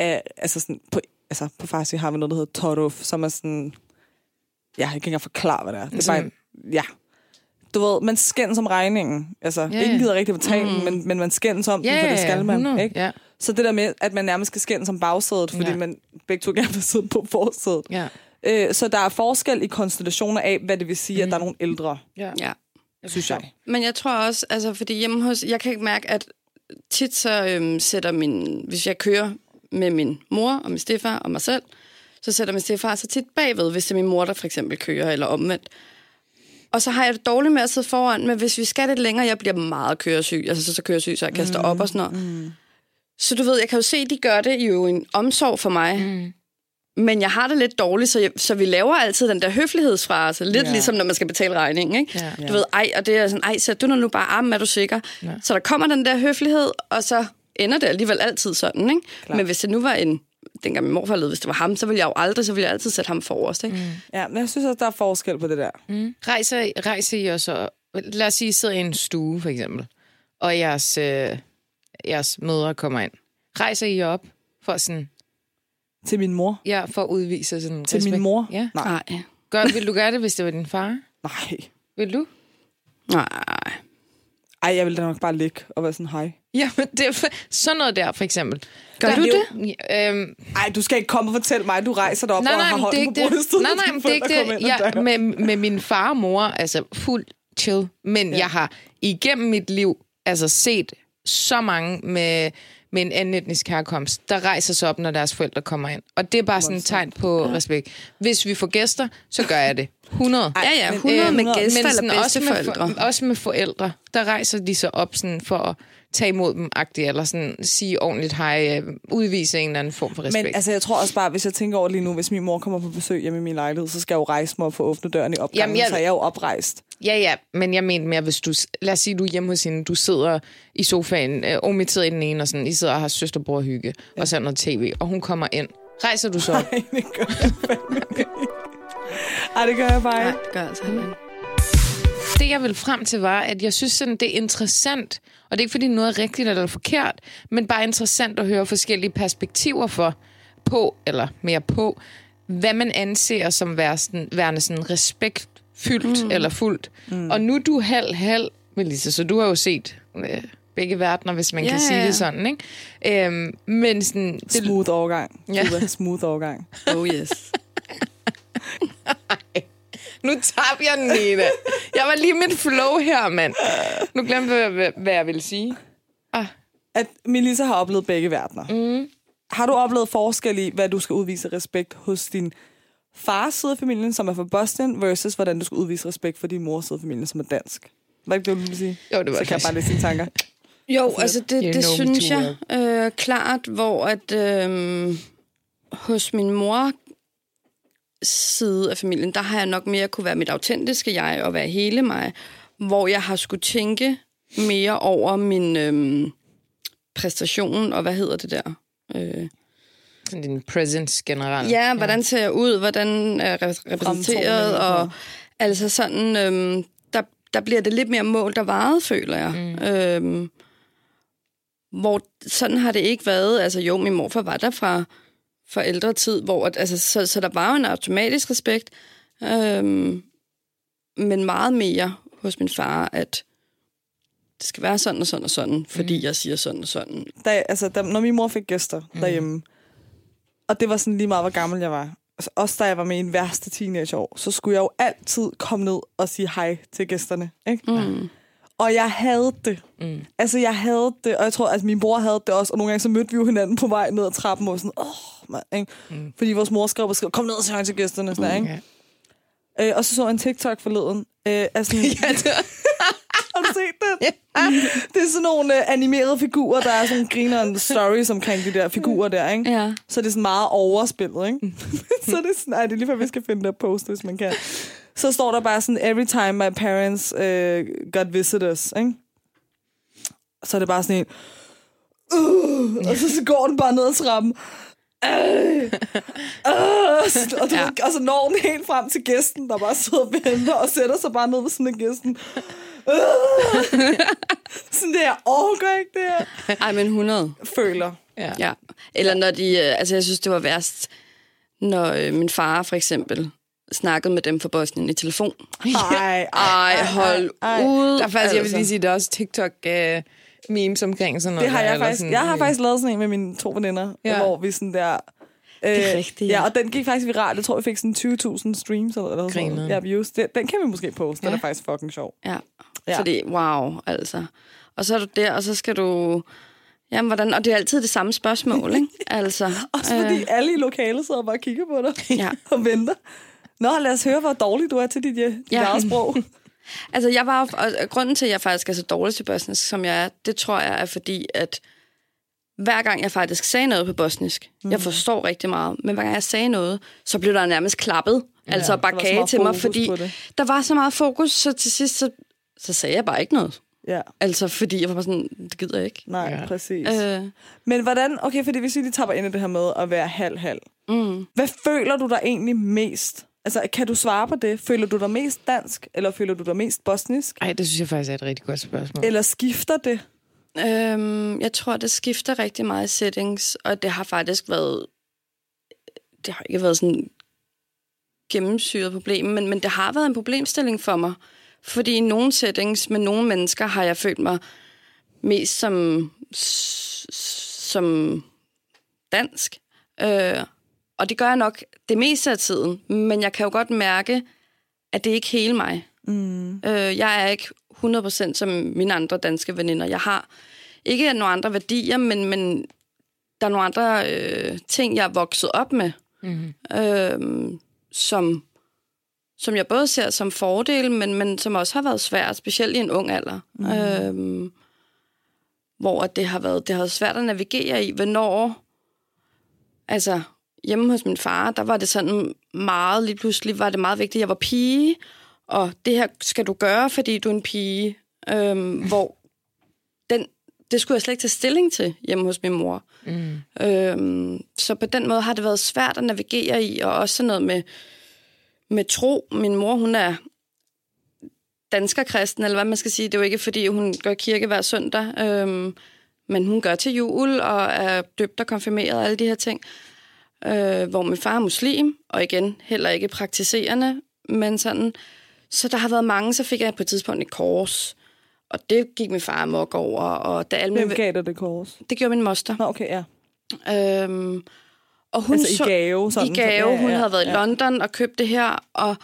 øh, altså sådan, på, altså på farsi har vi noget, der hedder toruf, som er sådan, ja, jeg kan ikke engang forklare, hvad det er. Det er bare, Sådan- ja. Du ved, man skændes om regningen. Altså, ja. ingen gider rigtig betale den, men, men man skændes om den, for det skal man. 100, Ikke? Ja, Så det der med, at man nærmest skal skændes om bagsædet, fordi Ja. man begge to gerne vil sidde på forsædet. ja. Øh, så der er forskel i konstellationer af, hvad det vil sige, mm. at der er nogle ældre, ja. Ja. synes jeg. Men jeg tror også, altså fordi hjemme hos, jeg kan ikke mærke, at tit så øhm, sætter min, hvis jeg kører med min mor og min stefar og mig selv, så sætter min stefar sig tit bagved, hvis det er min mor, der for eksempel kører, eller omvendt. Og så har jeg det dårligt med at sidde foran, men hvis vi skal lidt længere, jeg bliver meget køresyg, altså så, så køresyg, så jeg kaster mm, op og sådan noget. Mm. Så du ved, jeg kan jo se, at de gør det jo en omsorg for mig. Mm. Men jeg har det lidt dårligt, så, jeg, så vi laver altid den der høflighedsfrase. Lidt ja. ligesom, når man skal betale regningen, ikke? Ja. Du ved, ej, og det er sådan, ej, sæt du nu bare armen, er du sikker? Ja. Så der kommer den der høflighed, og så ender det alligevel altid sådan, ikke? Klar. Men hvis det nu var en, dengang min morfar levede, hvis det var ham, så ville jeg jo aldrig, så ville jeg altid sætte ham forrest, ikke? Mm. Ja, men jeg synes også, der er forskel på det der. Mm. Rejser, rejser I også... Lad os sige, I sidder i en stue, for eksempel, og jeres, øh, jeres mødre kommer ind. Rejser I op for sådan... Til min mor. Ja, for at udvise sådan Til respekt? min mor? Ja. Nej. Nej. Gør, vil du gøre det, hvis det var din far? Nej. Vil du? Nej. Ej, jeg ville da nok bare ligge og være sådan, hej. Ja, men det er sådan noget der, for eksempel. Gør der, du det? Ja, øhm, Ej, du skal ikke komme og fortælle mig, at du rejser dig op nej, og nej, har det er hånden på brystet. Nej, nej, men det er ikke det. Ja, med, med min far og mor, altså fuld chill. Men ja. jeg har igennem mit liv altså set så mange med, med en anden etnisk herkomst, der rejser sig op, når deres forældre kommer ind. Og det er bare sådan et tegn på ja. respekt. Hvis vi får gæster, så gør jeg det. 100. Ja, ja, men, 100 øh, med 100 gæster Men eller sådan også med, for, også med forældre, der rejser de sig op sådan for at tage imod dem, agtigt, eller sådan sige ordentligt hej, øh, udvise en eller anden form for respekt. Men altså, jeg tror også bare, hvis jeg tænker over lige nu, hvis min mor kommer på besøg hjemme i min lejlighed, så skal jeg jo rejse mig op for at åbne døren i opgangen, Jamen, jeg- så er jeg jo oprejst. Ja, ja, men jeg mener mere, hvis du... Lad os sige, du er hjemme hos hende, du sidder i sofaen, øh, Omi sidder i den ene, og sådan, I sidder og har søsterbror hygge, ja. og så noget tv, og hun kommer ind. Rejser du så? [LAUGHS] Nej, det gør jeg fandme ikke. Ej, det gør jeg bare Nej, ikke. det gør jeg altså ikke. Det, jeg vil frem til, var, at jeg synes, sådan, det er interessant, og det er ikke, fordi noget er rigtigt eller forkert, men bare interessant at høre forskellige perspektiver for, på, eller mere på, hvad man anser som være sådan, værende sådan respektfyldt mm. eller fuldt. Mm. Og nu er du halv-halv, Melissa, så du har jo set øh, begge verdener, hvis man Ja, kan sige ja. det sådan, ikke? Øhm, men sådan... Det, Smooth overgang. Ja. Ja. Smooth overgang. Oh yes. [LAUGHS] nu tabte jeg den, Nina. Jeg var lige mit flow her, mand. Nu glemte jeg, hvad, hvad jeg ville sige. Ah, At Melissa har oplevet begge verdener. Mm. Har du oplevet forskel i, hvad du skal udvise respekt hos din fars side af familien, som er fra Boston, versus hvordan du skal udvise respekt for din mors side af familien, som er dansk? Var det ikke det, du ville sige? Jo, det var Så det kan jeg bare læse dine tanker. Jo, altså det, det me synes jeg øh, klart, hvor at øh, hos min mor side af familien, der har jeg nok mere kunne være mit autentiske jeg og være hele mig, hvor jeg har skulle tænke mere over min øh, præstation, og hvad hedder det der? Øh, Sådan din presence generelt. Ja, hvordan ser jeg ud? Hvordan er jeg re- repræsenteret? Og altså sådan, øhm, der, der bliver det lidt mere mål, der varet, føler jeg. Mm. Øhm, hvor sådan har det ikke været. Altså jo, min morfar var der fra forældre tid, hvor at, altså, så, så der var jo en automatisk respekt, øhm, men meget mere hos min far, at det skal være sådan og sådan og sådan, fordi mm. jeg siger sådan og sådan. Da, altså, da, når min mor fik gæster mm. derhjemme, og det var sådan lige meget, hvor gammel jeg var, altså, også da jeg var med i en værste teenageår, så skulle jeg jo altid komme ned og sige hej til gæsterne. Ikke? Mm. Og jeg havde det. Mm. Altså, jeg havde det, og jeg tror, at min bror havde det også, og nogle gange så mødte vi jo hinanden på vej ned ad trappen, og sådan, åh, ikke? Mm. Fordi vores mor skrev og skrev, kom ned og hej til gæsterne, sådan, mm. ikke? Øh, og så så jeg en TikTok forleden. Øh, sådan, [LAUGHS] Ja, det [LAUGHS] har du set det? Det er sådan nogle uh, animerede figurer, der er sådan griner en [LAUGHS] stories omkring de der figurer der, ikke? Ja. Så det er sådan meget overspillet, ikke? så det er sådan, ej, det er lige før, vi skal finde der post, hvis man kan. Så står der bare sådan, every time my parents uh, got visitors, ikke? Så er det bare sådan en, uh, og så, så går den bare ned ad trappen. Øh, øh, og, du, Ja. og så når den helt frem til gæsten, der bare sidder og venter og sætter sig bare ned ved sådan en gæsten. Øh, sådan det her, overgår ikke det her. Ej, men 100. Føler. ja. Ja. Eller når de... øh, Altså, jeg synes, det var værst, når øh, min far for eksempel snakkede med dem fra Bosnien i telefon. [LAUGHS] Ej, Ej, hold ej. ud. Der er faktisk, jeg vil altså. lige sige, der er også TikTok uh, memes omkring sådan noget. Det har der, jeg eller faktisk. Sådan, Jeg har faktisk lavet sådan en med mine to veninder, Ja. hvor vi sådan der... Øh, Det er rigtigt, ja. ja. og den gik faktisk viralt. Jeg tror, vi fik sådan 20.000 streams eller noget. Sådan. Ja, views. Den, den kan vi måske poste. Ja. Den Ja. er faktisk fucking sjov. Ja. Ja. Fordi, wow, altså. Og så er du der, og så skal du... Jamen, hvordan... Og det er altid det samme spørgsmål, ikke? [LAUGHS] Altså. Også fordi øh. alle i lokalet sidder bare og kigger på dig Ja. [LAUGHS] og venter. Nå, lad os høre, hvor dårlig du er til dit, øh, dit Ja. eget sprog. [LAUGHS] Altså, jeg var, og grunden til, at jeg faktisk er så dårlig til bosnisk, som jeg er, det tror jeg er fordi, at hver gang jeg faktisk sagde noget på bosnisk, mm. jeg forstår rigtig meget, men hver gang jeg sagde noget, så blev der nærmest klappet, ja, altså bare kage til mig, fordi der var så meget fokus, så til sidst, så, så sagde jeg bare ikke noget. Ja, Altså, fordi jeg var bare sådan, det gider jeg ikke. nej, Ja. ja. præcis. Øh, Men hvordan, okay, fordi hvis vi lige tapper ind i det her med at være halv-halv. mm. Hvad føler du dig egentlig mest? Altså, kan du svare på det? Føler du dig mest dansk, eller føler du dig mest bosnisk? Ej, det synes jeg faktisk er et rigtig godt spørgsmål. Eller skifter det? Øhm, jeg tror, det skifter rigtig meget i settings, og det har faktisk været... Det har ikke været sådan gennemsyret problem, men, men det har været en problemstilling for mig. Fordi i nogle settings med nogle mennesker har jeg følt mig mest som, som dansk. Øh, og det gør jeg nok det meste af tiden. Men jeg kan jo godt mærke, at det er ikke hele mig. Mm. Øh, jeg er ikke 100% som mine andre danske veninder. Jeg har ikke nogle andre værdier, men, men der er nogle andre øh, ting, jeg er vokset op med, Mm-hmm. øh, som, som jeg både ser som fordel, men, men som også har været svært, specielt i en ung alder. Mm. Øh, hvor at det har været det har været svært at navigere i, hvornår... Altså, hjemme hos min far, der var det sådan meget, lige pludselig var det meget vigtigt, at jeg var pige, og det her skal du gøre, fordi du er en pige. Øhm, hvor den, det skulle jeg slet ikke tage stilling til hjemme hos min mor. Mm. Øhm, så på den måde har det været svært at navigere i, og også sådan noget med, med tro. Min mor, hun er danskerkristen, eller hvad man skal sige. Det er jo ikke, fordi hun går i kirke hver søndag, øhm, men hun gør til jul, og er døbt og konfirmeret og alle de her ting. Øh, hvor min far er muslim, og igen heller ikke praktiserende, men sådan... Så der har været mange, så fik jeg på et tidspunkt et kors, og det gik min far amok over. Og da alle Hvem gav dig det kors? Det gjorde min moster. Nå, okay, ja. Øhm, og hun Altså i gave, sådan. I gave. Ja, Hun ja, havde været i ja. London og købt det her, og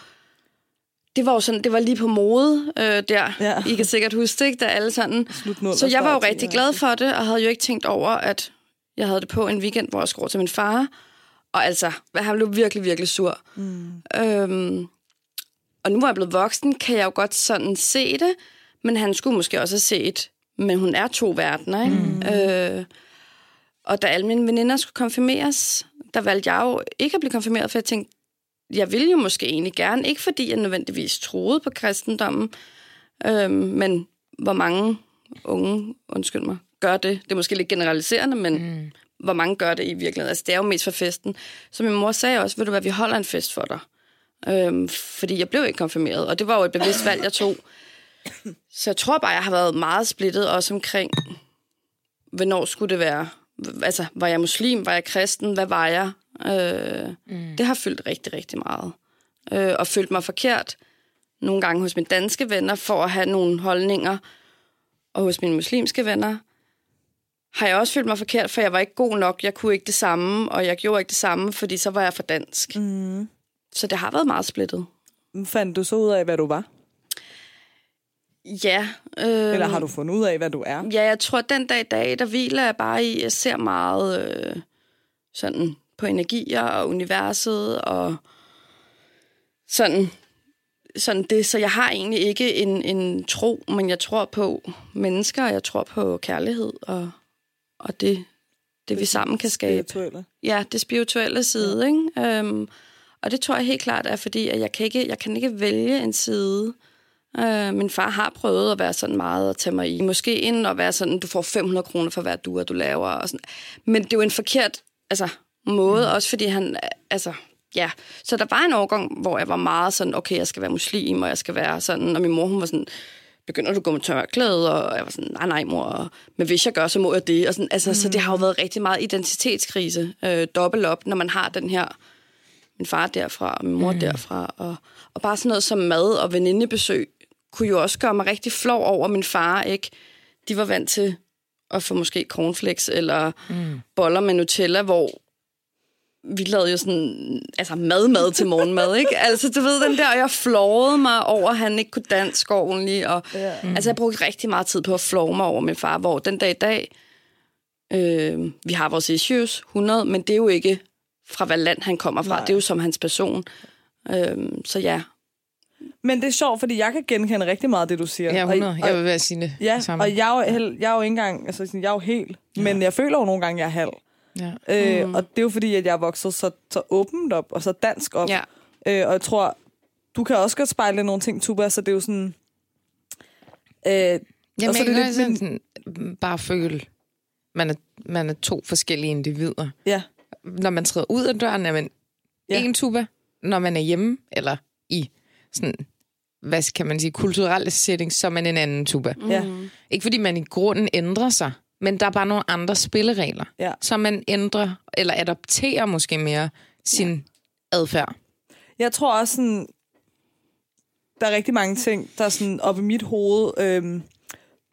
det var jo sådan, det var lige på mode øh, der. Ja. I kan sikkert huske det, ikke? Da alle sådan... Så jeg var jo rigtig glad for det, og havde jo ikke tænkt over, at jeg havde det på en weekend, hvor jeg skulle til min far. Og altså, han blev virkelig, virkelig sur. Mm. Øhm, og nu hvor jeg er blevet voksen, kan jeg jo godt sådan se det, men han skulle måske også have set, men hun er to verdener, ikke? Mm. Øh, og da alle mine veninder skulle konfirmeres, der valgte jeg jo ikke at blive konfirmeret, for jeg tænkte, jeg ville jo måske egentlig gerne, ikke fordi jeg nødvendigvis troede på kristendommen, øhm, men hvor mange unge, undskyld mig, gør det. Det er måske lidt generaliserende, men mm. Hvor mange gør det i virkeligheden. Altså, det er jo mest for festen. Så min mor sagde også, ved du hvad, vi holder en fest for dig. Øhm, fordi jeg blev ikke konfirmeret, og det var jo et bevidst valg, jeg tog. Så jeg tror bare, jeg har været meget splittet også omkring, hvornår skulle det være? Altså, var jeg muslim? Var jeg kristen? Hvad var jeg? Øh, mm. Det har fyldt rigtig, rigtig meget. Øh, og følt mig forkert nogle gange hos mine danske venner for at have nogle holdninger, og hos mine muslimske venner har jeg også følt mig forkert, for jeg var ikke god nok. Jeg kunne ikke det samme, og jeg gjorde ikke det samme, fordi så var jeg for dansk. Mm. Så det har været meget splittet. Fandt du så ud af, hvad du var? Ja. Øh, Eller har du fundet ud af, hvad du er? Ja, jeg tror, at den dag i dag, der hviler jeg bare i, jeg ser meget øh, sådan på energier og universet og sådan, sådan det. Så jeg har egentlig ikke en, en tro, men jeg tror på mennesker, og jeg tror på kærlighed og, og det, det, vi sammen kan skabe. Spirituelle. Ja, det spirituelle side, ja. ikke? Øhm, og det tror jeg helt klart er, fordi at jeg, kan ikke, jeg kan ikke vælge en side. Øh, min far har prøvet at være sådan meget at tage mig i måske ind og være sådan, du får 500 kroner for hver duer, du laver. Og sådan. Men det er jo en forkert altså, måde, mm. også fordi han, altså, ja. Så der var en overgang, hvor jeg var meget sådan, okay, jeg skal være muslim, og jeg skal være sådan, og min mor, hun var sådan, begynder du at gå med tørklæde? Og jeg var sådan, nej, nej, mor. Men hvis jeg gør, så må jeg det. Og sådan, altså, mm. Så det har jo været rigtig meget identitetskrise. Øh, dobbelt op, når man har den her min far derfra, og min mor mm. derfra. Og, og bare sådan noget som mad og venindebesøg, kunne jo også gøre mig rigtig flov over min far, ikke? De var vant til at få måske cornflakes eller mm. boller med Nutella, hvor vi lavede jo sådan, altså mad-mad til morgenmad, [LAUGHS] ikke? Altså, du ved, den der, og jeg flåede mig over, at han ikke kunne dansk ordentligt, og ja. mm. altså, jeg brugte rigtig meget tid på at flove mig over min far, hvor den dag i dag, øh, vi har vores issues, 100, men det er jo ikke fra, hvad land han kommer fra, Nej. det er jo som hans person. Øh, så ja, Men det er sjovt, fordi jeg kan genkende rigtig meget af det, du siger. Ja, Og- 100. og- Jeg vil være sige det Ja, samme. og jeg er, jo, jeg er jo ikke engang, altså sådan, jeg er jo helt, ja. men jeg føler jo nogle gange, jeg er halv. Ja. Øh, mm. Og det er jo fordi, at jeg er vokset så, så åbent op, og så dansk op. ja. Øh, og jeg tror, du kan også godt spejle nogle ting, Tuba, så det er jo sådan... Øh, Jamen, og så jeg det lidt sådan, min- sådan, bare føle, man er, man er to forskellige individer. ja, Når man træder ud af døren, er man ja. en tuba. Når man er hjemme, eller i sådan, hvad kan man sige, kulturelle setting, så er man en anden tuba. Mm. ja, Ikke fordi man i grunden ændrer sig, men der er bare nogle andre spilleregler, ja. så man ændrer, eller adopterer måske mere sin ja. adfærd. Jeg tror også sådan, der er rigtig mange ting, der er sådan op i mit hoved. Øhm,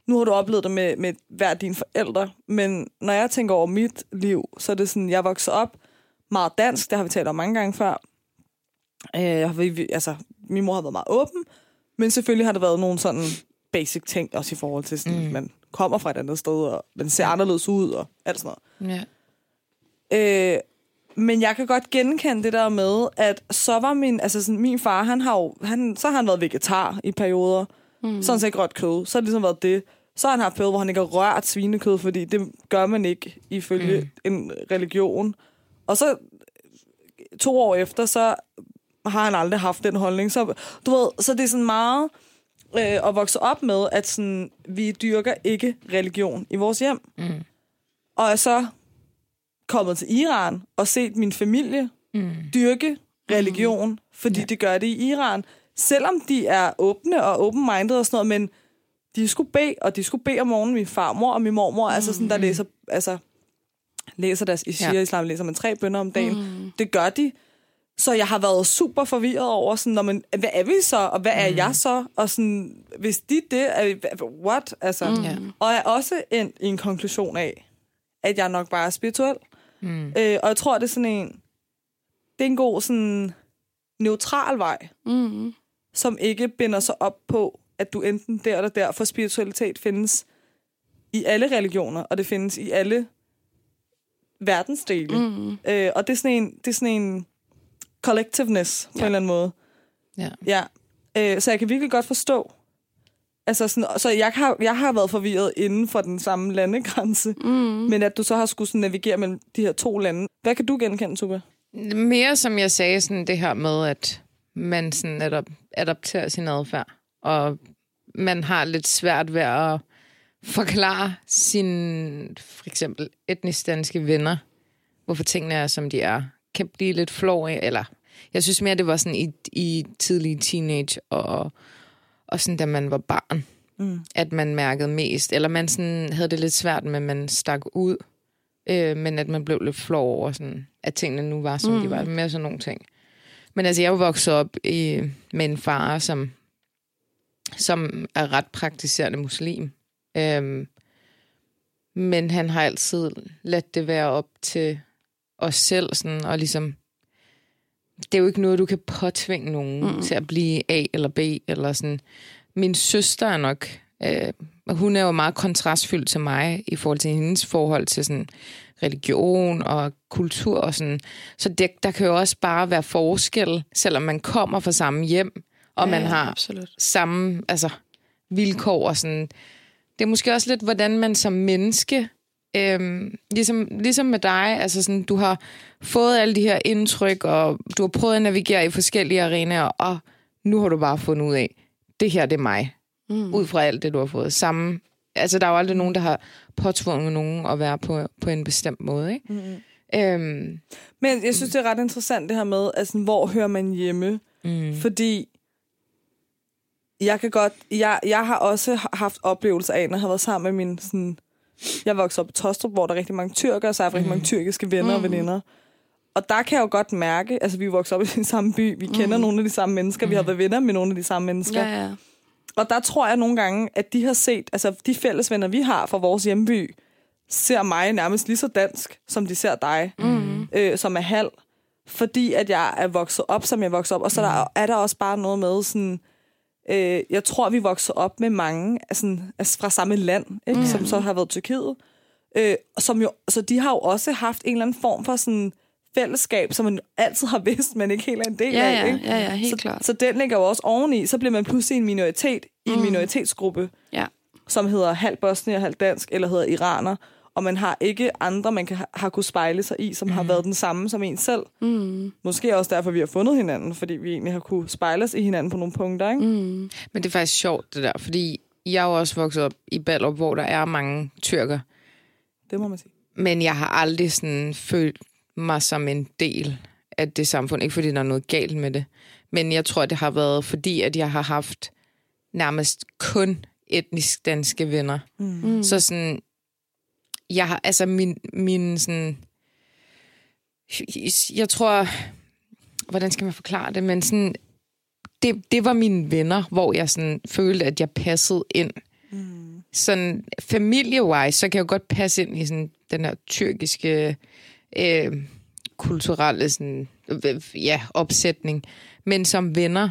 nu har du oplevet det med, med hver dine forældre, men når jeg tænker over mit liv, så er det sådan, jeg voksede op meget dansk, det har vi talt om mange gange før. Øh, jeg har, vi- altså, min mor har været meget åben, men selvfølgelig har der været nogle sådan basic ting, også i forhold til sådan, mm. man kommer fra et andet sted, og man ser anderledes ud, og alt sådan noget. Ja. Øh, men jeg kan godt genkende det der med, at så var min, altså sådan, min far, han har jo, han, så har han været vegetar i perioder. Mm. Sådan set råt kød. Så har det ligesom været det. Så har han haft periode, hvor han ikke har rørt svinekød, fordi det gør man ikke ifølge mm. en religion. Og så to år efter, så har han aldrig haft den holdning. Så, du ved, så det er sådan meget øh, at vokse op med, at sådan, vi dyrker ikke religion i vores hjem. Mm. Og er så kommet til Iran og set min familie mm. dyrke religion, fordi ja. det gør det i Iran. Selvom de er åbne og open-minded og sådan noget, men de skulle bede, og de skulle bede om morgenen. Min farmor og min mormor, mm. altså sådan, der læser, altså, læser deres ishia ja. læser man tre bønder om dagen. Mm. Det gør de. Så jeg har været super forvirret over, sådan, når man, hvad er vi så, og hvad er mm. jeg så? Og sådan, hvis de det, er what? Altså, mm. Og jeg er også endt i en konklusion af, at jeg nok bare er spirituel. Mm. Øh, og jeg tror, det er sådan en, det er en god sådan neutral vej, mm. som ikke binder sig op på, at du enten der eller der, for spiritualitet findes i alle religioner, og det findes i alle verdensdele. Mm. Øh, og det er sådan en, det er sådan en collectiveness på ja. en eller anden måde. Ja. ja. Øh, så jeg kan virkelig godt forstå. Altså sådan, så jeg har, jeg har været forvirret inden for den samme landegrænse, mm. men at du så har skulle sådan navigere mellem de her to lande. Hvad kan du genkende, Tuba? Mere som jeg sagde, sådan det her med, at man sådan adop- adopterer sin adfærd, og man har lidt svært ved at forklare sine, for eksempel, etnisk danske venner, hvorfor tingene er, som de er, kan blive lidt flov af, eller jeg synes mere, det var sådan i, i tidlige teenage, og, og sådan, da man var barn, mm. at man mærkede mest, eller man sådan havde det lidt svært med, at man stak ud, øh, men at man blev lidt flov over, sådan, at tingene nu var, som mm. de var. Mere sådan nogle ting. Men altså, jeg vokset op i, med en far, som, som er ret praktiserende muslim. Øhm, men han har altid ladt det være op til os selv, sådan, og ligesom, det er jo ikke noget, du kan påtvinge nogen mm. til at blive A eller B, eller sådan. Min søster er nok, øh, hun er jo meget kontrastfyldt til mig, i forhold til hendes forhold til sådan religion og kultur og sådan. Så det, der kan jo også bare være forskel, selvom man kommer fra samme hjem, og ja, man har absolut. samme altså, vilkår og sådan. Det er måske også lidt, hvordan man som menneske, øhm, ligesom, ligesom med dig, altså sådan, du har fået alle de her indtryk, og du har prøvet at navigere i forskellige arenaer, og nu har du bare fundet ud af, det her det er mig. Mm. Ud fra alt det, du har fået. Samme, altså der er jo aldrig nogen, der har påtvunget nogen at være på, på en bestemt måde. Ikke? Mm. Øhm, Men jeg synes, det er ret interessant det her med, altså, hvor hører man hjemme? Mm. Fordi jeg kan godt, jeg, jeg har også haft oplevelser af, når jeg har været sammen med min, sådan, jeg voksede op i Tostrup, hvor der er rigtig mange tyrker, så jeg har rigtig mange mm. tyrkiske venner mm. og veninder. Og der kan jeg jo godt mærke, altså vi er vokset op i den samme by, vi kender mm. nogle af de samme mennesker, mm. vi har været venner med nogle af de samme mennesker. Ja, ja. Og der tror jeg nogle gange, at de har set, altså de fælles venner, vi har fra vores hjemby, ser mig nærmest lige så dansk, som de ser dig, mm. øh, som er halv. Fordi at jeg er vokset op, som jeg er vokset op. Og så mm. der, er der også bare noget med sådan Øh, jeg tror, vi voksede op med mange altså, altså fra samme land, ikke? Mm. som så har været Tyrkiet. Øh, som jo, så de har jo også haft en eller anden form for sådan fællesskab, som man altid har vidst, men ikke helt er en del ja, af. Ja, ikke? ja, ja, helt så, klart. Så den ligger jo også oveni. Så bliver man pludselig en minoritet i en mm. minoritetsgruppe, ja. som hedder halv bosnier, halv dansk, eller hedder iraner og man har ikke andre, man kan har kunne spejle sig i, som mm. har været den samme som en selv. Mm. Måske også derfor, vi har fundet hinanden, fordi vi egentlig har kunne spejle os i hinanden på nogle punkter. Ikke? Mm. Men det er faktisk sjovt, det der, fordi jeg er jo også vokset op i Ballerup, hvor der er mange tyrker. Det må man sige. Men jeg har aldrig sådan følt mig som en del af det samfund. Ikke fordi der er noget galt med det. Men jeg tror, det har været fordi, at jeg har haft nærmest kun etnisk danske venner. Mm. Så sådan, jeg har, altså min, min sådan, jeg tror, hvordan skal man forklare det, men sådan, det, det var mine venner, hvor jeg sådan følte, at jeg passede ind. Mm. Sådan familie-wise, så kan jeg godt passe ind i sådan den her tyrkiske øh, kulturelle sådan, ja, opsætning. Men som venner,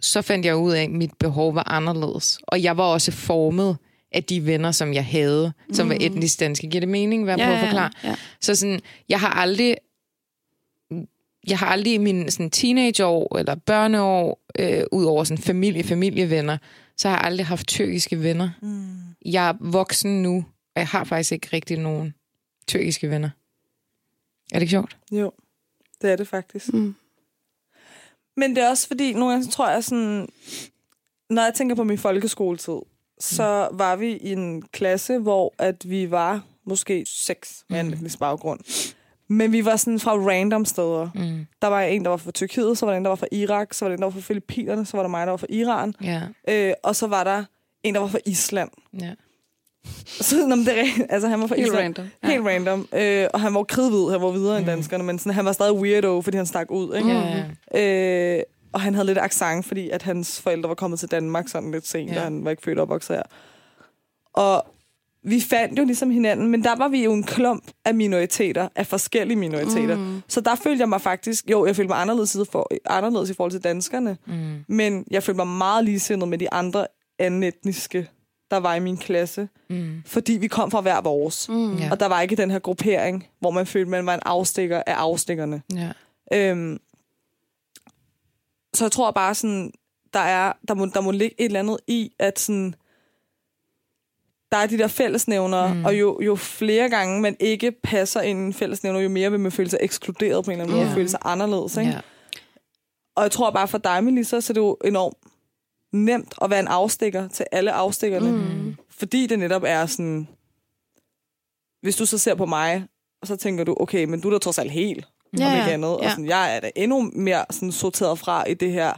så fandt jeg ud af, at mit behov var anderledes. Og jeg var også formet af de venner, som jeg havde, som mm. var etnisk danske. Giver det mening, hvad jeg ja, prøver at forklare? Ja, ja. Så sådan, jeg har aldrig jeg har aldrig i mine sådan, teenageår eller børneår, øh, ud over sådan familie, familievenner, så har jeg aldrig haft tyrkiske venner mm. jeg er voksen nu, og jeg har faktisk ikke rigtig nogen tyrkiske venner. Er det ikke sjovt? Jo, det er det faktisk. Mm. Men det er også fordi, nogle gange tror jeg sådan, når jeg tænker på min folkeskoletid, så var vi i en klasse, hvor at vi var måske seks med Mm. en etnisk baggrund. Men vi var sådan fra random steder. Mm. Der var en, der var fra Tyrkiet, så var der en, der var fra Irak, så var der en, der var fra Filippinerne, så var der mig, der var fra Iran, Ja, øh, og så var der en, der var fra Island. ja. [LAUGHS] Så nå, men det er altså, han var fra Helt Island. random. Helt random. Øh, og han var kridhvid, han var videre end Mm. danskerne, men sådan, han var stadig weirdo, fordi han stak ud. Ikke? ja, ja. Øh, og han havde lidt accent, fordi at hans forældre var kommet til Danmark sådan lidt sent, Ja. og han var ikke født og opvokset her. Og vi fandt jo ligesom hinanden, men der var vi jo en klump af minoriteter, af forskellige minoriteter. Mm. Så der følte jeg mig faktisk, jo, jeg følte mig anderledes, i for, anderledes i forhold til danskerne, Mm. men jeg følte mig meget ligesindet med de andre anden etniske, der var i min klasse, Mm. fordi vi kom fra hver vores. Mm. Ja. Og der var ikke den her gruppering, hvor man følte, man var en afstikker af afstikkerne. Ja. Øhm, så jeg tror bare sådan, der, er, der, må, der må ligge et eller andet i, at sådan, der er de der fællesnævner, Mm. og jo, jo flere gange man ikke passer ind i en fællesnævner, jo mere vil man føle sig ekskluderet på en eller anden måde, Ja. og føle sig anderledes. Ikke? Ja. Og jeg tror bare for dig, Melissa, så er det jo enormt nemt at være en afstikker til alle afstikkerne, Mm. fordi det netop er sådan, hvis du så ser på mig, og så tænker du, okay, men du er da trods alt helt, Ja, om ikke andet. Og sådan, jeg er da endnu mere sådan sorteret fra i det her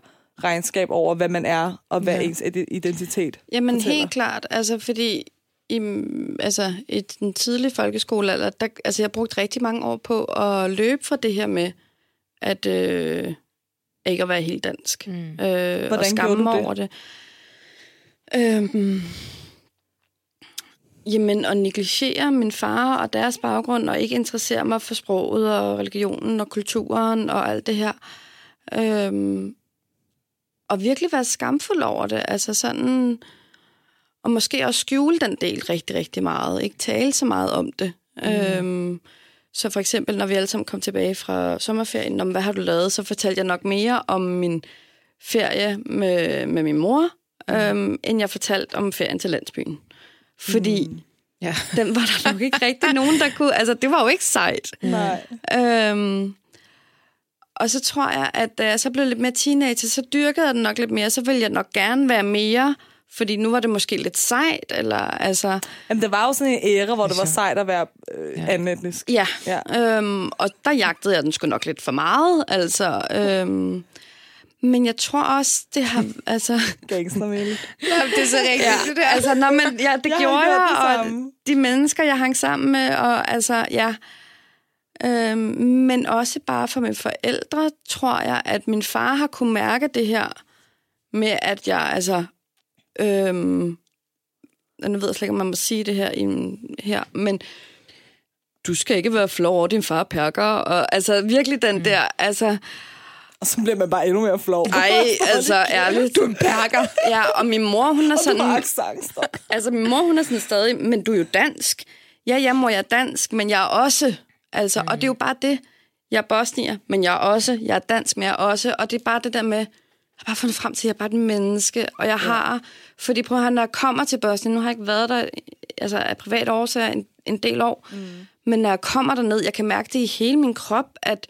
regnskab over, hvad man er, og hvad Ja. ens ide- identitet Jamen fortæller. helt klart, altså fordi i, altså, i den tidlige folkeskolealder, der, altså jeg brugte rigtig mange år på at løbe fra det her med, at øh, ikke at være helt dansk. Mm. Øh, og Hvordan skamme gjorde du det? over det. Øhm, jamen, at negligere min far og deres baggrund, og ikke interessere mig for sproget og religionen og kulturen og alt det her. Øhm, og virkelig være skamfuld over det. Altså sådan... Og måske også skjule den del rigtig, rigtig meget. Ikke tale så meget om det. Mm. Øhm, så for eksempel, når vi alle sammen kom tilbage fra sommerferien, om hvad har du lavet, så fortalte jeg nok mere om min ferie med, med min mor, mm. øhm, end jeg fortalte om ferien til landsbyen. Fordi mm. Ja. [LAUGHS] den var der nok ikke rigtig nogen, der kunne... Altså, det var jo ikke sejt. Nej. Øhm, og så tror jeg, at da jeg så blev lidt mere teenager, så dyrkede jeg den nok lidt mere. Så ville jeg nok gerne være mere, fordi nu var det måske lidt sejt, eller altså... Jamen, det var jo sådan en æra, hvor det var sejt at være øh, Ja. ja. anden etnisk. Ja, Ja. Øhm, og der jagtede jeg den sgu nok lidt for meget, altså... Øhm, men jeg tror også, det har... [LAUGHS] altså, Gangstermæle. [LAUGHS] Jamen, det er så rigtigt, ja, det der. altså, når man, ja, det Jeg gjorde jeg, det og de mennesker, jeg hang sammen med, og altså, ja... Øhm, men også bare for mine forældre, tror jeg, at min far har kunne mærke det her med, at jeg, altså... Øhm, nu ved jeg slet ikke, om man må sige det her, i, her men du skal ikke være flov over din far perker, og altså virkelig den der, altså... [LAUGHS] Og så bliver man bare endnu mere flov. Ej, [LAUGHS] altså ærligt. Du er perker. [LAUGHS] Ja, og min mor, hun er Og du har sådan... stop. Altså, min mor, hun er sådan stadig, men du er jo dansk. Ja, ja, mor, jeg er dansk, men jeg er også... Altså, mm. og det er jo bare det. Jeg er bosnier, men jeg er også... Jeg er dansk, men jeg er også... Og det er bare det der med... Jeg har bare fundet frem til, at jeg er bare et menneske, og jeg har... Fordi prøv at høre, når jeg kommer til Bosnien, nu har jeg ikke været der altså af private årsager en, en del år, mm. men når jeg kommer derned, jeg kan mærke det i hele min krop, at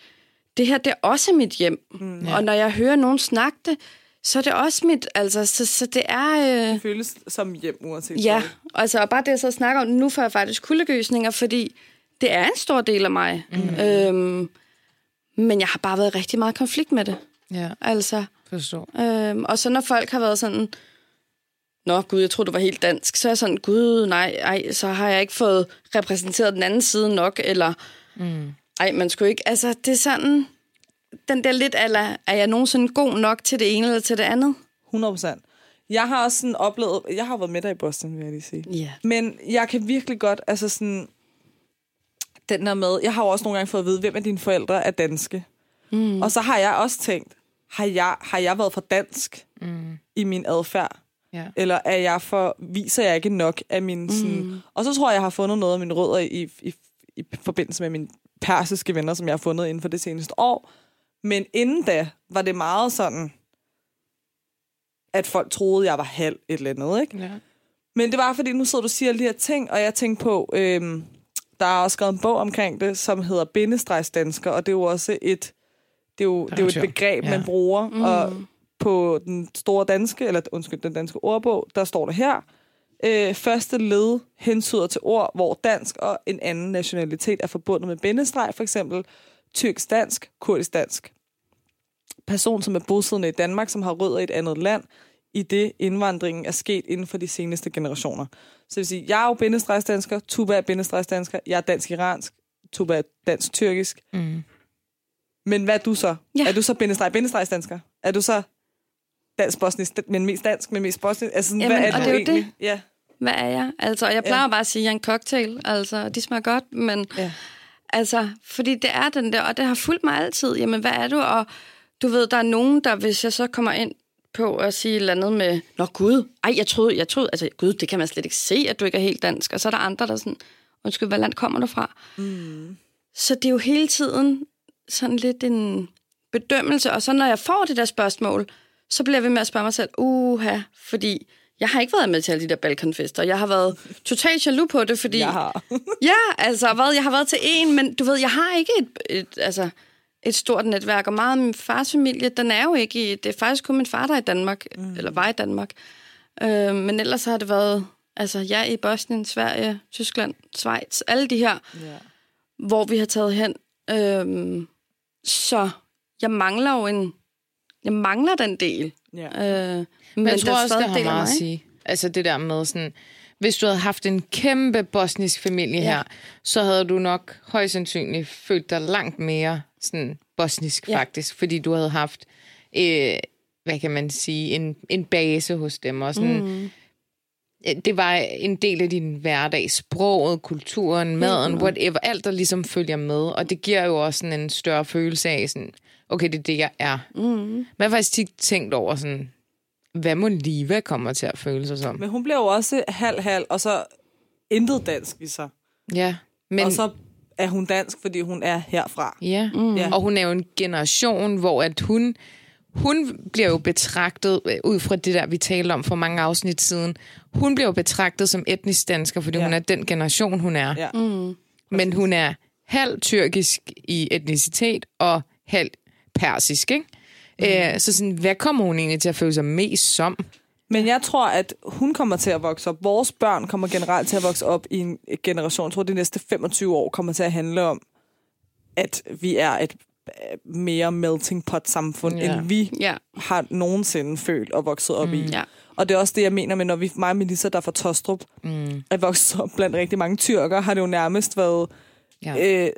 det her, det er også mit hjem. Mm. Og når jeg hører nogen snakke det, så er det også mit... Altså, så, så det er... Øh, Det føles som hjem, uanset Ja, altså og bare det, jeg så snakker om, nu får jeg faktisk kuldegysninger, fordi det er en stor del af mig. Mm. Øhm, men jeg har bare været rigtig meget konflikt med det. Ja, Altså, forstår. øhm, og så når folk har været sådan, Nå gud, jeg tror du var helt dansk, så er jeg sådan, gud, nej, ej, så har jeg ikke fået repræsenteret den anden side nok, eller Mm. Ej, man skulle ikke, altså det er sådan, den der lidt, eller er jeg nogensinde god nok til det ene eller til det andet? 100 procent. Jeg har også sådan oplevet... Jeg har været med dig i Boston, vil jeg lige sige. Ja. Men jeg kan virkelig godt, altså sådan... Den der med... Jeg har jo også nogle gange fået at vide, hvem af dine forældre er danske. Mm. Og så har jeg også tænkt, har jeg, har jeg været for dansk Mm. i min adfærd? Ja. Eller er jeg for, viser jeg ikke nok af min sådan... Mm. Og så tror jeg, jeg har fundet noget af mine rødder i, i, i forbindelse med mine persiske venner, som jeg har fundet inden for det seneste år. Men inden da var det meget sådan, at folk troede, jeg var halv et eller andet, ikke? Ja. Men det var, fordi nu sidder du og siger alle de her ting, og jeg tænkte på, øhm, der er også skrevet en bog omkring det, som hedder bindestregsdansker, og det er jo også et, det er jo, det er jo et begreb, Ja. man bruger, mm. og på den store danske, eller undskyld, den danske ordbog, der står det her, øh, første led hensyder til ord, hvor dansk og en anden nationalitet er forbundet med bindestreg, for eksempel tyrkisk dansk, kurdisk dansk. Person, som er bosiddende i Danmark, som har rødder i et andet land, i det indvandringen er sket inden for de seneste generationer. Så det vil sige, jeg er jo bindestregsdansker, Tuba er bindestregsdansker, jeg er dansk-iransk, Tuba er dansk-tyrkisk. Mm. Men hvad er du så? Ja. Er du så bindestreg, bindestregsdansker? Er du så dansk bosnisk, men mest dansk, men mest bosnisk? Altså, sådan, Jamen, hvad er og det er jo egentlig? Ja. Hvad er jeg? Altså, jeg plejer Ja. bare at sige, at jeg er en cocktail. Altså, de smager godt, men... Ja. Altså, fordi det er den der, og det har fulgt mig altid. Jamen, hvad er du? Og du ved, der er nogen, der, hvis jeg så kommer ind på at sige et eller andet med, Nå gud, ej, jeg troede, jeg troede, altså gud, det kan man slet ikke se, at du ikke er helt dansk. Og så er der andre, der er sådan, undskyld, hvad land kommer du fra? Mm. Så det er jo hele tiden sådan lidt en bedømmelse. Og så når jeg får det der spørgsmål, så bliver jeg ved med at spørge mig selv, uha, fordi jeg har ikke været med til alle de der balkanfester. Jeg har været [LAUGHS] totalt jaloux på det, fordi... Jeg har. [LAUGHS] Ja, altså, hvad, jeg har været til en, men du ved, jeg har ikke et, et, altså, et stort netværk, og meget af min fars familie, den er jo ikke i, det er faktisk kun min far, der er i Danmark, mm. eller var i Danmark. Øh, men ellers har det været, altså, jeg i Bosnien, Sverige, Tyskland, Schweiz, alle de her, Ja. hvor vi har taget hen. Øh, så jeg mangler jo en, jeg mangler den del. Ja. Øh, men Men jeg tror der er også, det har meget at sige. Altså det der med sådan, hvis du havde haft en kæmpe bosnisk familie Ja. her, så havde du nok højst sandsynligt følt dig langt mere sådan bosnisk Ja. faktisk, fordi du havde haft, øh, hvad kan man sige, en, en base hos dem. Og sådan, mm. Det var en del af din hverdag, sproget, kulturen, maden, whatever, alt der ligesom følger med. Og det giver jo også sådan en større følelse af, sådan, okay, det er det, jeg er. Mm. Men jeg har faktisk tit tænkt over sådan, hvad må Liva kommer til at føle sig som? Men hun bliver jo også halv-halv, og så intet dansk i sig. Ja, men. Og så er hun dansk, fordi hun er herfra. ja. Mm. Ja. og hun er jo en generation, hvor at hun, hun bliver jo betragtet, øh, ud fra det der, vi talte om for mange afsnit siden, hun bliver jo betragtet som etnisk dansker, fordi ja. hun er den generation, hun er. Ja. Mm. Men hun er halv tyrkisk i etnicitet og halv persisk, ikke? Mm. Æ, så sådan, hvad kommer hun egentlig til at føle sig mest som? Men jeg tror, at hun kommer til at vokse op. Vores børn kommer generelt til at vokse op i en generation. Jeg tror, de næste 25 år kommer til at handle om, at vi er et øh, mere melting pot samfund, Ja. end vi Ja, har nogensinde følt og vokset op mm. i. ja. Og det er også det, jeg mener med, når vi, mig og Melissa, der er fra Tostrup, Mm. er vokset op blandt rigtig mange tyrker, har det jo nærmest været... Ja. Øh,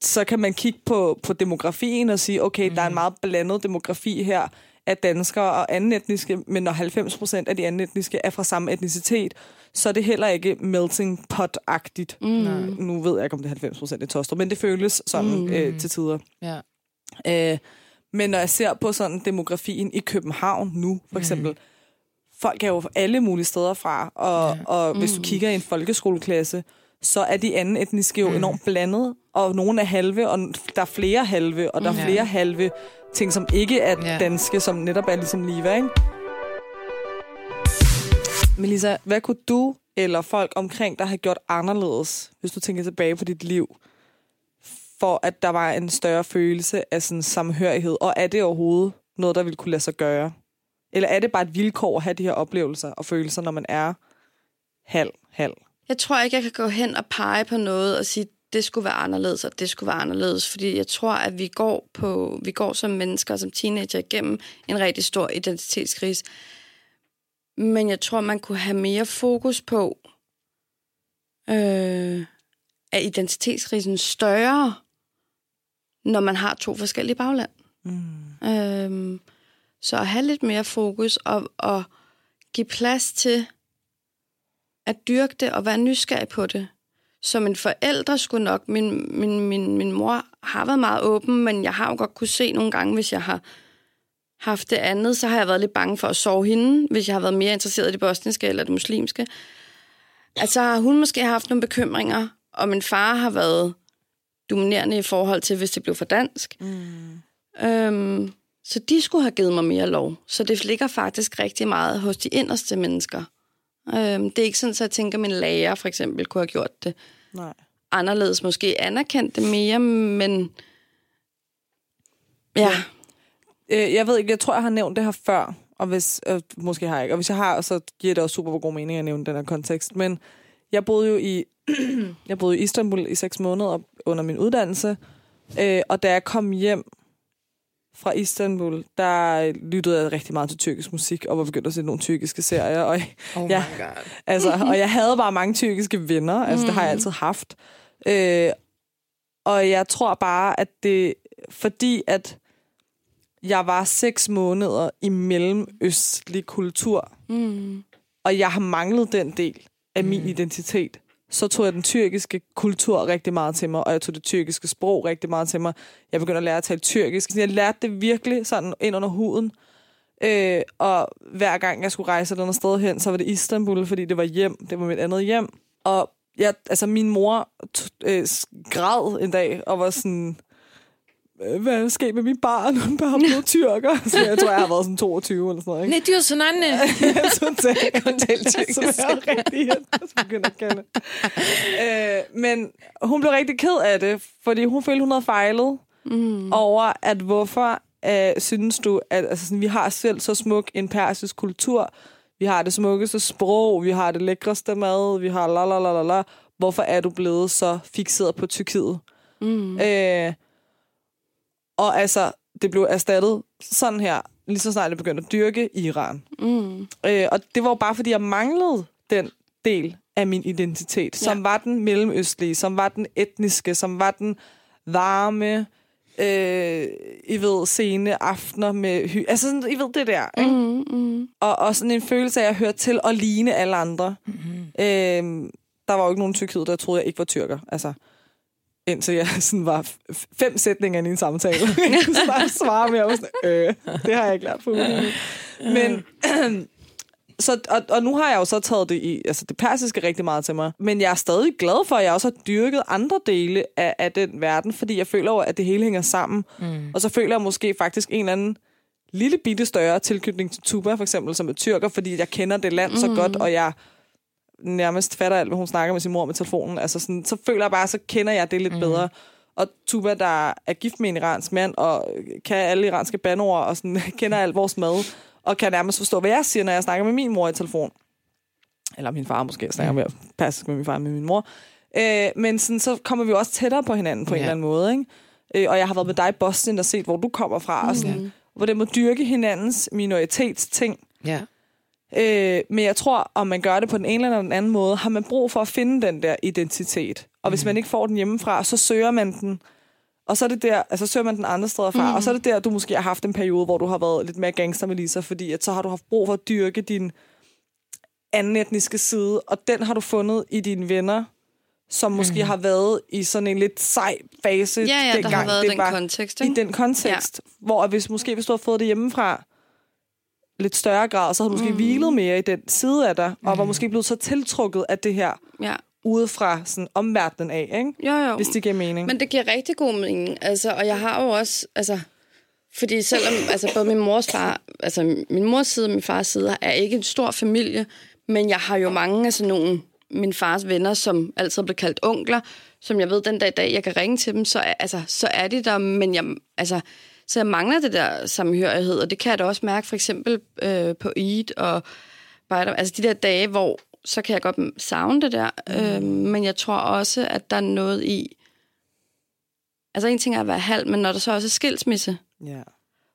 så kan man kigge på, på demografien og sige, okay, mm. der er en meget blandet demografi her af danskere og anden etniske, men når 90 procent af de anden etniske er fra samme etnicitet, så er det heller ikke melting pot-agtigt. Mm. Nu ved jeg ikke, om det er 90 procent i Tostrup, men det føles sådan mm. øh, til tider. Ja. Øh, men når jeg ser på sådan demografien i København nu, for eksempel, mm. folk er jo alle mulige steder fra, og, ja. og hvis du kigger i en folkeskoleklasse, så er de anden etniske jo mm. enormt blandet, og nogle er halve, og der er flere halve, og der er Ja. flere halve ting, som ikke er Ja. danske, som netop er ligesom Liva, ikke? Melissa, hvad kunne du eller folk omkring dig have gjort anderledes, hvis du tænker tilbage på dit liv, for at der var en større følelse af sådan samhørighed? Og er det overhovedet noget, der ville kunne lade sig gøre? Eller er det bare et vilkår at have de her oplevelser og følelser, når man er halv, halv? Jeg tror ikke, jeg kan gå hen og pege på noget og sige, det skulle være anderledes, og det skulle være anderledes. Fordi jeg tror, at vi går, på, vi går som mennesker, som teenager, igennem en rigtig stor identitetskrise. Men jeg tror, man kunne have mere fokus på, øh, er identitetskrisen større, når man har to forskellige bagland. Mm. Øhm, så at have lidt mere fokus og, og give plads til at dyrke det og være nysgerrig på det. Som en forælder skulle nok, min, min, min, min mor har været meget åben, men jeg har jo godt kunne se nogle gange, hvis jeg har haft det andet, så har jeg været lidt bange for at sove hende, hvis jeg har været mere interesseret i det bosniske eller det muslimske. Altså har hun måske haft nogle bekymringer, og min far har været dominerende i forhold til, hvis det blev for dansk. Mm. Øhm, så de skulle have givet mig mere lov. Så det ligger faktisk rigtig meget hos de inderste mennesker. Øhm, det er ikke sådan, at jeg tænker, at min lærer for eksempel kunne have gjort det Nej. anderledes. Måske anerkendt det mere, men ja. Øh, jeg ved ikke, jeg tror, jeg har nævnt det her før, og hvis, øh, måske har jeg ikke, og hvis jeg har, så giver det også super god mening at nævne den her kontekst, men jeg boede jo i, [CLEARS THROAT] jeg boede i Istanbul i seks måneder under min uddannelse, øh, og da jeg kom hjem fra Istanbul, der lyttede jeg rigtig meget til tyrkisk musik, og var begyndt at se nogle tyrkiske serier, og Oh Ja. my god. Altså, [LAUGHS] og jeg havde bare mange tyrkiske venner. Altså, mm. det har jeg altid haft. Øh, og jeg tror bare, at det... Fordi at jeg var seks måneder i mellemøstlig kultur, Mm. og jeg har manglet den del af min Mm. identitet, så tog jeg den tyrkiske kultur rigtig meget til mig, og jeg tog det tyrkiske sprog rigtig meget til mig. Jeg begyndte at lære at tale tyrkisk. Så jeg lærte det virkelig sådan ind under huden. Øh, og hver gang jeg skulle rejse et eller andet sted hen, så var det Istanbul, fordi det var hjem. Det var mit andet hjem. Og jeg, altså, min mor t- øh, græd en dag og var sådan, hvad er der sket med mit barn? [LAUGHS] Hun bare blevet tyrker. [LAUGHS] Så jeg tror, jeg har været sådan 22 eller sådan noget. Ikke? Ne diyorsun anne? Ja, totalt. Tale tyrkisk. Som er rigtig irriterende, som begynder at kalde. øh, men hun blev rigtig ked af det, fordi hun følte, hun havde fejlet Mm. over, at hvorfor øh, synes du, at altså, sådan, vi har selv så smuk en persisk kultur, vi har det smukkeste sprog, vi har det lækreste mad, vi har la la la la la. Hvorfor er du blevet så fixeret på Tyrkiet? Mm. Øh, og altså, det blev erstattet sådan her, lige så snart jeg begyndte at dyrke Iran. Mm. Øh, og det var jo bare, fordi jeg manglede den del af min identitet, som Ja. var den mellemøstlige, som var den etniske, som var den varme, øh, I ved, sene aftener med hy... Altså, sådan, I ved det der, ikke? Mm. Mm. Og, og sådan en følelse af at høre til og ligne alle andre. Mm-hmm. Øh, der var jo ikke nogen i Tyrkiet, der troede, jeg ikke var tyrker. Altså, indtil jeg [LAUGHS] sådan var fem sætninger i en samtale. [LAUGHS] jeg kunne snart svare med, jeg var sådan, øh, det har jeg ikke lært på ugen. Men, [CLEARS THROAT] så, og, og nu har jeg jo så taget det i, altså det persiske rigtig meget til mig. Men jeg er stadig glad for, at jeg også har dyrket andre dele af, af den verden, fordi jeg føler jo, at det hele hænger sammen. Mm. Og så føler jeg måske faktisk en eller anden lille bitte større tilknytning til Tuba, for eksempel, som er tyrker, fordi jeg kender det land så Mhm. godt, og jeg nærmest fatter alt, hvad hun snakker med sin mor med telefonen. Altså sådan, så føler jeg bare, så kender jeg det lidt Mhm. mm. bedre. Og Tuba, der er gift med en iransk mand, og kan alle iranske bandord, og sådan, [LAUGHS] kender alt vores mad, og kan nærmest forstå, hvad jeg siger, når jeg snakker med min mor i telefon. Eller min far måske, jeg snakker mere persisk med min far med min mor. Øh, men sådan, så kommer vi også tættere på hinanden på en Ja. eller anden måde. Ikke? Øh, og jeg har været med dig i Boston og set, hvor du kommer fra, og sådan, Mm. hvor det må dyrke hinandens minoritetsting. Ja. Øh, men jeg tror, om man gør det på den ene eller den anden måde, har man brug for at finde den der identitet. Og hvis Mhm. man ikke får den hjemmefra, så søger man den. Og så er det der, altså søger man den andre steder fra. Mhm. Og så er det der, du måske har haft en periode, hvor du har været lidt mere gangster med Lisa, fordi at så har du haft brug for at dyrke din anden etniske side, og den har du fundet i dine venner, som måske har været i sådan en lidt sej fase, Ja, ja, der dengang har været det den var kontekst, i ikke? den kontekst, ja. hvor hvis, måske hvis du har fået det hjemmefra, lidt større grad, så har du måske mm. Hvilet mere i den side af dig, og var Mm. måske blevet så tiltrukket af det her Ja. udefra sådan omverdenen af, ikke? Jo, jo. hvis det giver mening. Men det giver rigtig god mening. Altså, og jeg har jo også, altså, fordi selvom altså, både min mors far, altså min mors side og min fars side er ikke en stor familie, men jeg har jo mange af sådan nogle min fars venner, som altid blevet kaldt onkler, som jeg ved den dag i dag, jeg kan ringe til dem, så, altså, så er de der, men jeg, altså, så jeg mangler det der samhørighed, og det kan jeg da også mærke for eksempel øh, på Eid og Bejder, altså de der dage, hvor så kan jeg godt savne det der, mm. øh, men jeg tror også, at der er noget i, altså en ting er at være halv, men når der så også er skilsmisse, Ja,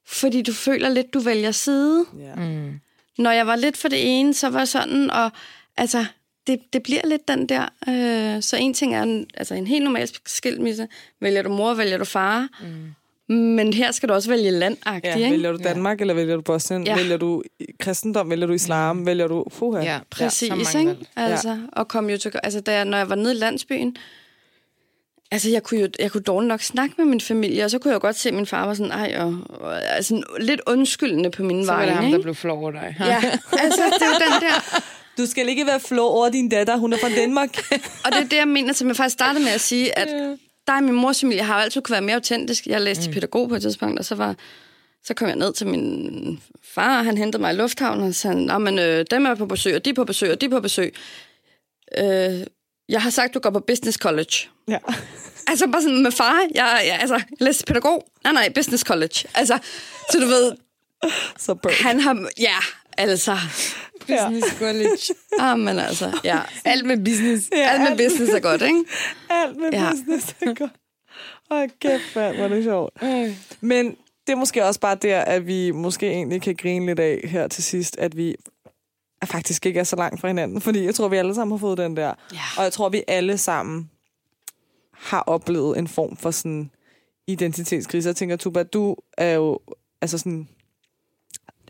fordi du føler lidt, du vælger side. ja. Mm. Når jeg var lidt for det ene, så var sådan, og altså, det, det bliver lidt den der. Øh, så en ting er en, altså en helt normal skilsmisse. Vælger du mor, vælger du far. Mm. Men her skal du også vælge land ja. ikke? Vælger du Danmark, ja. eller vælger du Bosnien? Ja. Ja. Vælger du kristendom? Vælger du islam? Mm. Vælger du... Fuha. Ja, Præcis, så ja, ikke? Altså, og kom jo til, altså, da jeg, når jeg var nede i landsbyen, altså, jeg kunne jo jeg kunne dårligt nok snakke med min familie, og så kunne jeg jo godt se, at min far var sådan, ej, og, og altså, lidt undskyldende på mine Så var det ham, ikke? der blev flov over dig. Ja, altså, det er den der, [LAUGHS] Du skal ikke være flå over din datter. Hun er fra Danmark. [LAUGHS] og det er det, jeg mener, som jeg faktisk startede med at sige, at dig og min mors familie har jo altid kunne være mere autentisk. Jeg læste mm. pædagog på et tidspunkt, og så var Så kom jeg ned til min far, og han hentede mig i lufthavnen, og sagde, Nå, men øh, dem er på besøg, og de er på besøg, og de er på besøg. Øh, jeg har sagt, du går på business college. Ja. [LAUGHS] Altså bare sådan med far, jeg, jeg altså, jeg læste pædagog. Nej, nej, business college. Altså, så du ved, Så han har, ja, altså, Business college. [LAUGHS] ah, men altså, ja. Alt med business. Ja, Alt med business er godt, ikke? [LAUGHS] Alt med Ja. business er godt. Åh, kæft, mand, hvor er det sjovt. Øh. Men det er måske også bare der, at vi måske egentlig kan grine lidt af her til sidst, at vi er faktisk ikke er så langt fra hinanden. Fordi jeg tror, vi alle sammen har fået den der. Ja. Og jeg tror, vi alle sammen har oplevet en form for sådan identitetskrise. Jeg tænker, Tuba, du er jo, altså sådan,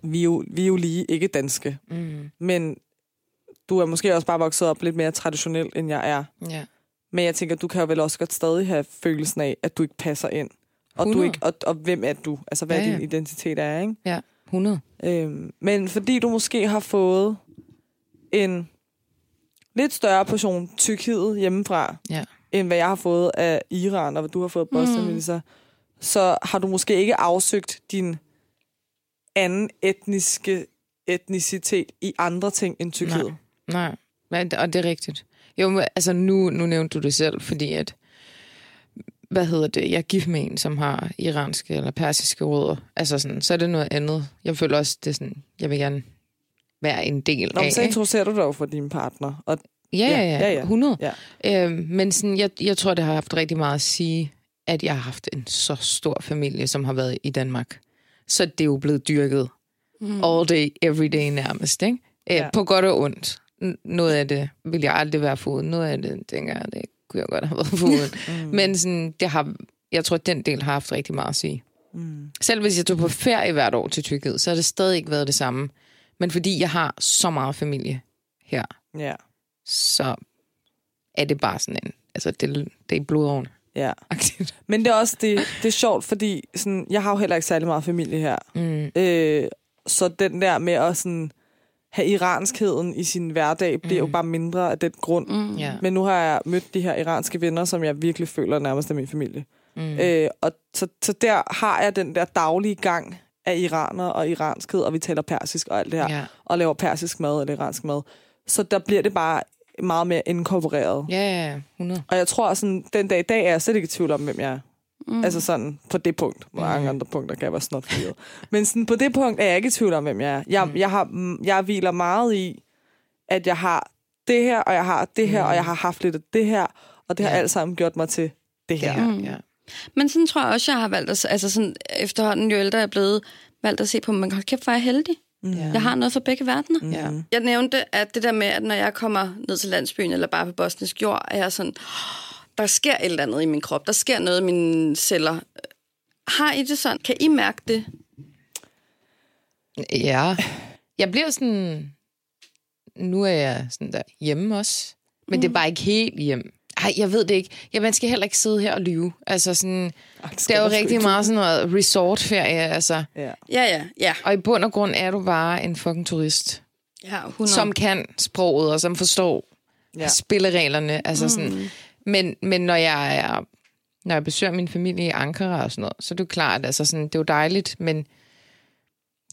vi er jo, vi er jo lige ikke danske. Mm. Men du er måske også bare vokset op lidt mere traditionelt, end jeg er. Ja. Men jeg tænker, du kan jo vel også godt stadig have følelsen af, at du ikke passer ind. Og, du 100. ikke, og, og hvem er du? Altså, hvad Ja, ja, din identitet er, ikke? Ja, 100. Øhm, men fordi du måske har fået en lidt større portion tykkhed hjemmefra, Ja. end hvad jeg har fået af Iran, og hvad du har fået af Boston, mm. så, så har du måske ikke afsøgt din anden etniske etnicitet i andre ting end tykkhed. Nej. Nej, og det er rigtigt. Jo, altså nu, nu nævnte du det selv, fordi at, hvad hedder det, jeg er gift med en, som har iranske eller persiske rødder. Altså sådan, så er det noget andet. Jeg føler også, det er sådan, jeg vil gerne være en del Nå, af. så introducerer du dig jo for din partner. Og, Ja, ja, Ja, ja, ja, ja. 100. ja. Øhm, men sådan, jeg, jeg tror, det har haft rigtig meget at sige, at jeg har haft en så stor familie, som har været i Danmark. Så det er jo blevet dyrket mm. all day, every day nærmest. Ikke? Øh, Ja. På godt og ondt. Noget af det vil jeg aldrig være foruden. Noget af det, tænker jeg, det kunne jeg godt have været [LAUGHS] foruden. mm. Men sådan, det har, jeg tror, at den del har haft rigtig meget at sige. Mm. Selv hvis jeg tog på ferie hvert år til Tyrkiet, så har det stadig ikke været det samme. Men fordi jeg har så meget familie her, Ja, så er det bare sådan en... Altså, det, det er i blodåren. Ja. Aktivt. Men det er også det, det er sjovt, fordi sådan, jeg har jo heller ikke særlig meget familie her. Mm. Øh, så den der med at sådan, have iranskheden i sin hverdag, bliver mm. jo bare mindre af den grund. Mm. Ja. Men nu har jeg mødt de her iranske venner, som jeg virkelig føler nærmest er min familie. Mm. Øh, og så, så der har jeg den der daglige gang af iraner og iranskhed, og vi taler persisk og alt det her, Ja. og laver persisk mad eller iransk mad. Så der bliver det bare meget mere inkorporeret. Ja, ja, ja. 100. Og jeg tror, sådan, den dag i dag er jeg slet ikke i tvivl om, hvem jeg er. Mm. Altså sådan, på det punkt. På mange andre punkter kan jeg være snot fyret. Men sådan, på det punkt er jeg ikke i tvivl om, hvem jeg er. Jeg, mm. jeg, har, mm, jeg hviler meget i, at jeg har det her, og jeg har det her, mm. og jeg har haft lidt af det her, og det har Ja. alt sammen gjort mig til det her. Mm. ja. Men sådan tror jeg også, jeg har valgt at, altså sådan, efterhånden jo ældre jeg er blevet, valgt at se på, men hold kæft, hvor er jeg heldig. Mm. Jeg har noget for begge verdener. Mm. Ja. Jeg nævnte, at det der med, at når jeg kommer ned til landsbyen, eller bare på bosnisk jord, er jeg sådan, "Åh, der sker et eller andet i min krop, der sker noget i mine celler. Har I det sådan? Kan I mærke det? ja. Jeg bliver sådan... Nu er jeg sådan der hjemme også. Men mm. det er bare ikke helt hjem. Ej, jeg ved det ikke. Ja, man skal heller ikke sidde her og lyve. Altså sådan, Ej, det er jo rigtig ikke. meget sådan noget resortferie, altså. Ja. Ja, ja, ja. Og i bund og grund er du bare en fucking turist, ja 100. som kan sproget og som forstår Ja. spillereglerne. Altså sådan, Mm. Men, men når jeg er, når jeg besøger min familie i Ankara og sådan noget, så er det jo klart, altså sådan, det er jo dejligt, men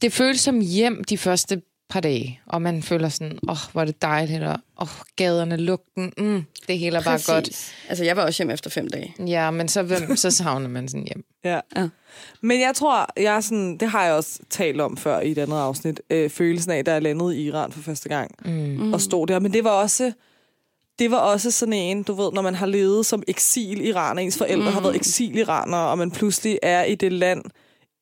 det føles som hjem de første par dage, og man føler sådan, åh, oh, hvor er det dejligt, og åh, oh, gaderne, lugten, mm, det hele er bare godt. Altså, jeg var også hjemme efter fem dage. Ja, men så, [LAUGHS] så savner man sådan hjem. Ja. Ja. Men jeg tror, jeg er sådan, det har jeg også talt om før i et andet afsnit, øh, følelsen af, da jeg landede i Iran for første gang, Mm. og stod der. Men det var også, det var også sådan en, du ved, når man har levet som eksil-iraner, ens forældre mm. har været eksil-iranere, og man pludselig er i det land,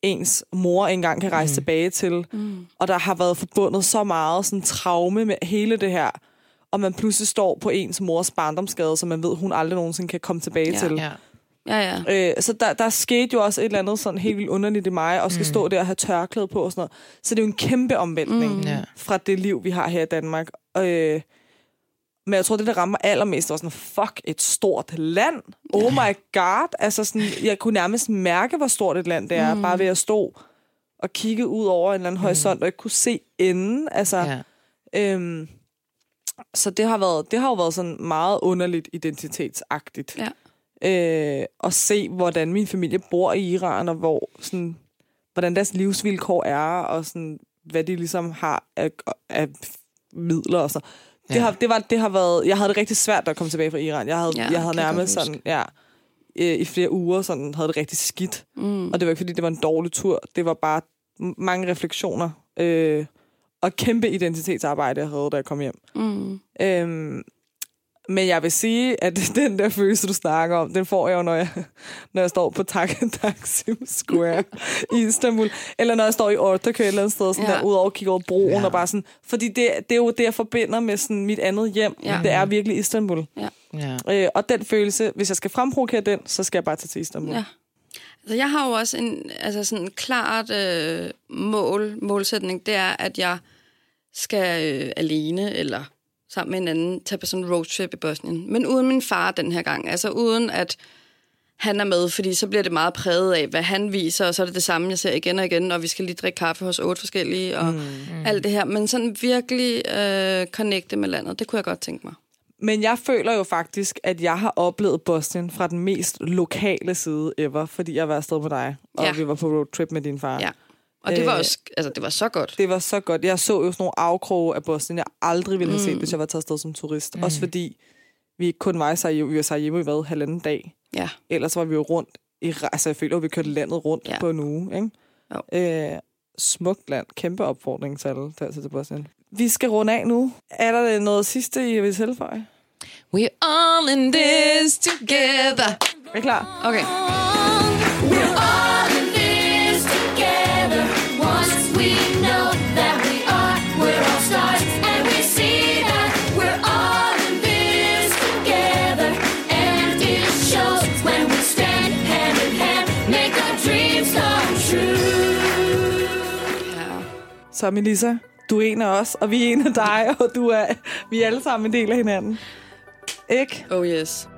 ens mor engang kan rejse mm. tilbage til, Mm. og der har været forbundet så meget sådan traume med hele det her, og man pludselig står på ens mors barndomsgade, som man ved, hun aldrig nogensinde kan komme tilbage Ja. til. Ja. Ja, ja. Øh, så der, der skete jo også et eller andet sådan helt vildt underligt i mig, og skal mm. stå der og have tørklæde på og sådan noget. Så det er jo en kæmpe omvæltning Mm. fra det liv, vi har her i Danmark. Øh, men jeg tror, det, der rammer allermest, var sådan, fuck, et stort land. Oh my god. Altså sådan, jeg kunne nærmest mærke, hvor stort et land det er, mm. bare ved at stå og kigge ud over en eller anden horisont, og ikke kunne se enden. Altså, Ja. Øhm, så det har, været, det har jo været sådan meget underligt identitetsagtigt. Ja. Øh, at se, hvordan min familie bor i Iran, og hvor sådan, hvordan deres livsvilkår er, og sådan, hvad de ligesom har af, af midler og så. Det, Ja. har, det, var, det har været... Jeg havde det rigtig svært, da jeg kom tilbage fra Iran. Jeg havde, Ja, jeg havde nærmest sådan... Ja, i flere uger sådan, havde det rigtig skidt. Mm. Og det var ikke, fordi det var en dårlig tur. Det var bare mange refleksioner. Øh, og kæmpe identitetsarbejde, jeg havde, da jeg kom hjem. Mm. Øhm, men jeg vil sige, at [LAUGHS] den der følelse, du snakker om, den får jeg jo, når jeg, når jeg står på Tak- [LAUGHS] Taksim Square i Istanbul. Eller når jeg står i Ortaköy et eller andet sted, sådan Ja. ja. der, ud over kigger over broen, Ja. ja. og bare sådan... Fordi det, det er jo det, jeg forbinder med sådan mit andet hjem. Ja. Det er virkelig Istanbul. Ja. Øh, og den følelse, hvis jeg skal fremprovokere den, så skal jeg bare tage til Istanbul. Ja. Altså, jeg har jo også en altså sådan en klart øh, mål, målsætning, det er, at jeg skal øh, alene eller sammen med en anden tage på sådan en roadtrip i Bosnien. Men uden min far den her gang. Altså uden at han er med, fordi så bliver det meget præget af, hvad han viser, og så er det det samme, jeg ser igen og igen, og vi skal lige drikke kaffe hos otte forskellige, og mm. alt det her. Men sådan virkelig øh, connecte med landet, det kunne jeg godt tænke mig. Men jeg føler jo faktisk, at jeg har oplevet Bosnien fra den mest lokale side ever, fordi jeg var afsted med dig, og ja. vi var på roadtrip med din far. Ja. Og det var Øh, også, altså det var så godt. Det var så godt. Jeg så jo sådan nogle afkroge af Bosnien, jeg aldrig ville have set, hvis jeg var taget afsted som turist. Mm. Også fordi vi kun var i Sarajevo, vi var i Sarajevo i hvad, halvanden dag. Ja. Ellers var vi jo rundt i, altså jeg føler, at vi kørte landet rundt Ja. ja. på en uge, ikke? Jo. Øh, smukt land. Kæmpe opfordring til alle, der til Bosnien. Vi skal runde af nu. Er der noget sidste, I vil tilføje? We all in this together. Er I klar? Okay. We're all Så Melissa, du er en af os, og vi er en af dig, og du er, vi er alle sammen en del af hinanden. Ikke? Oh yes.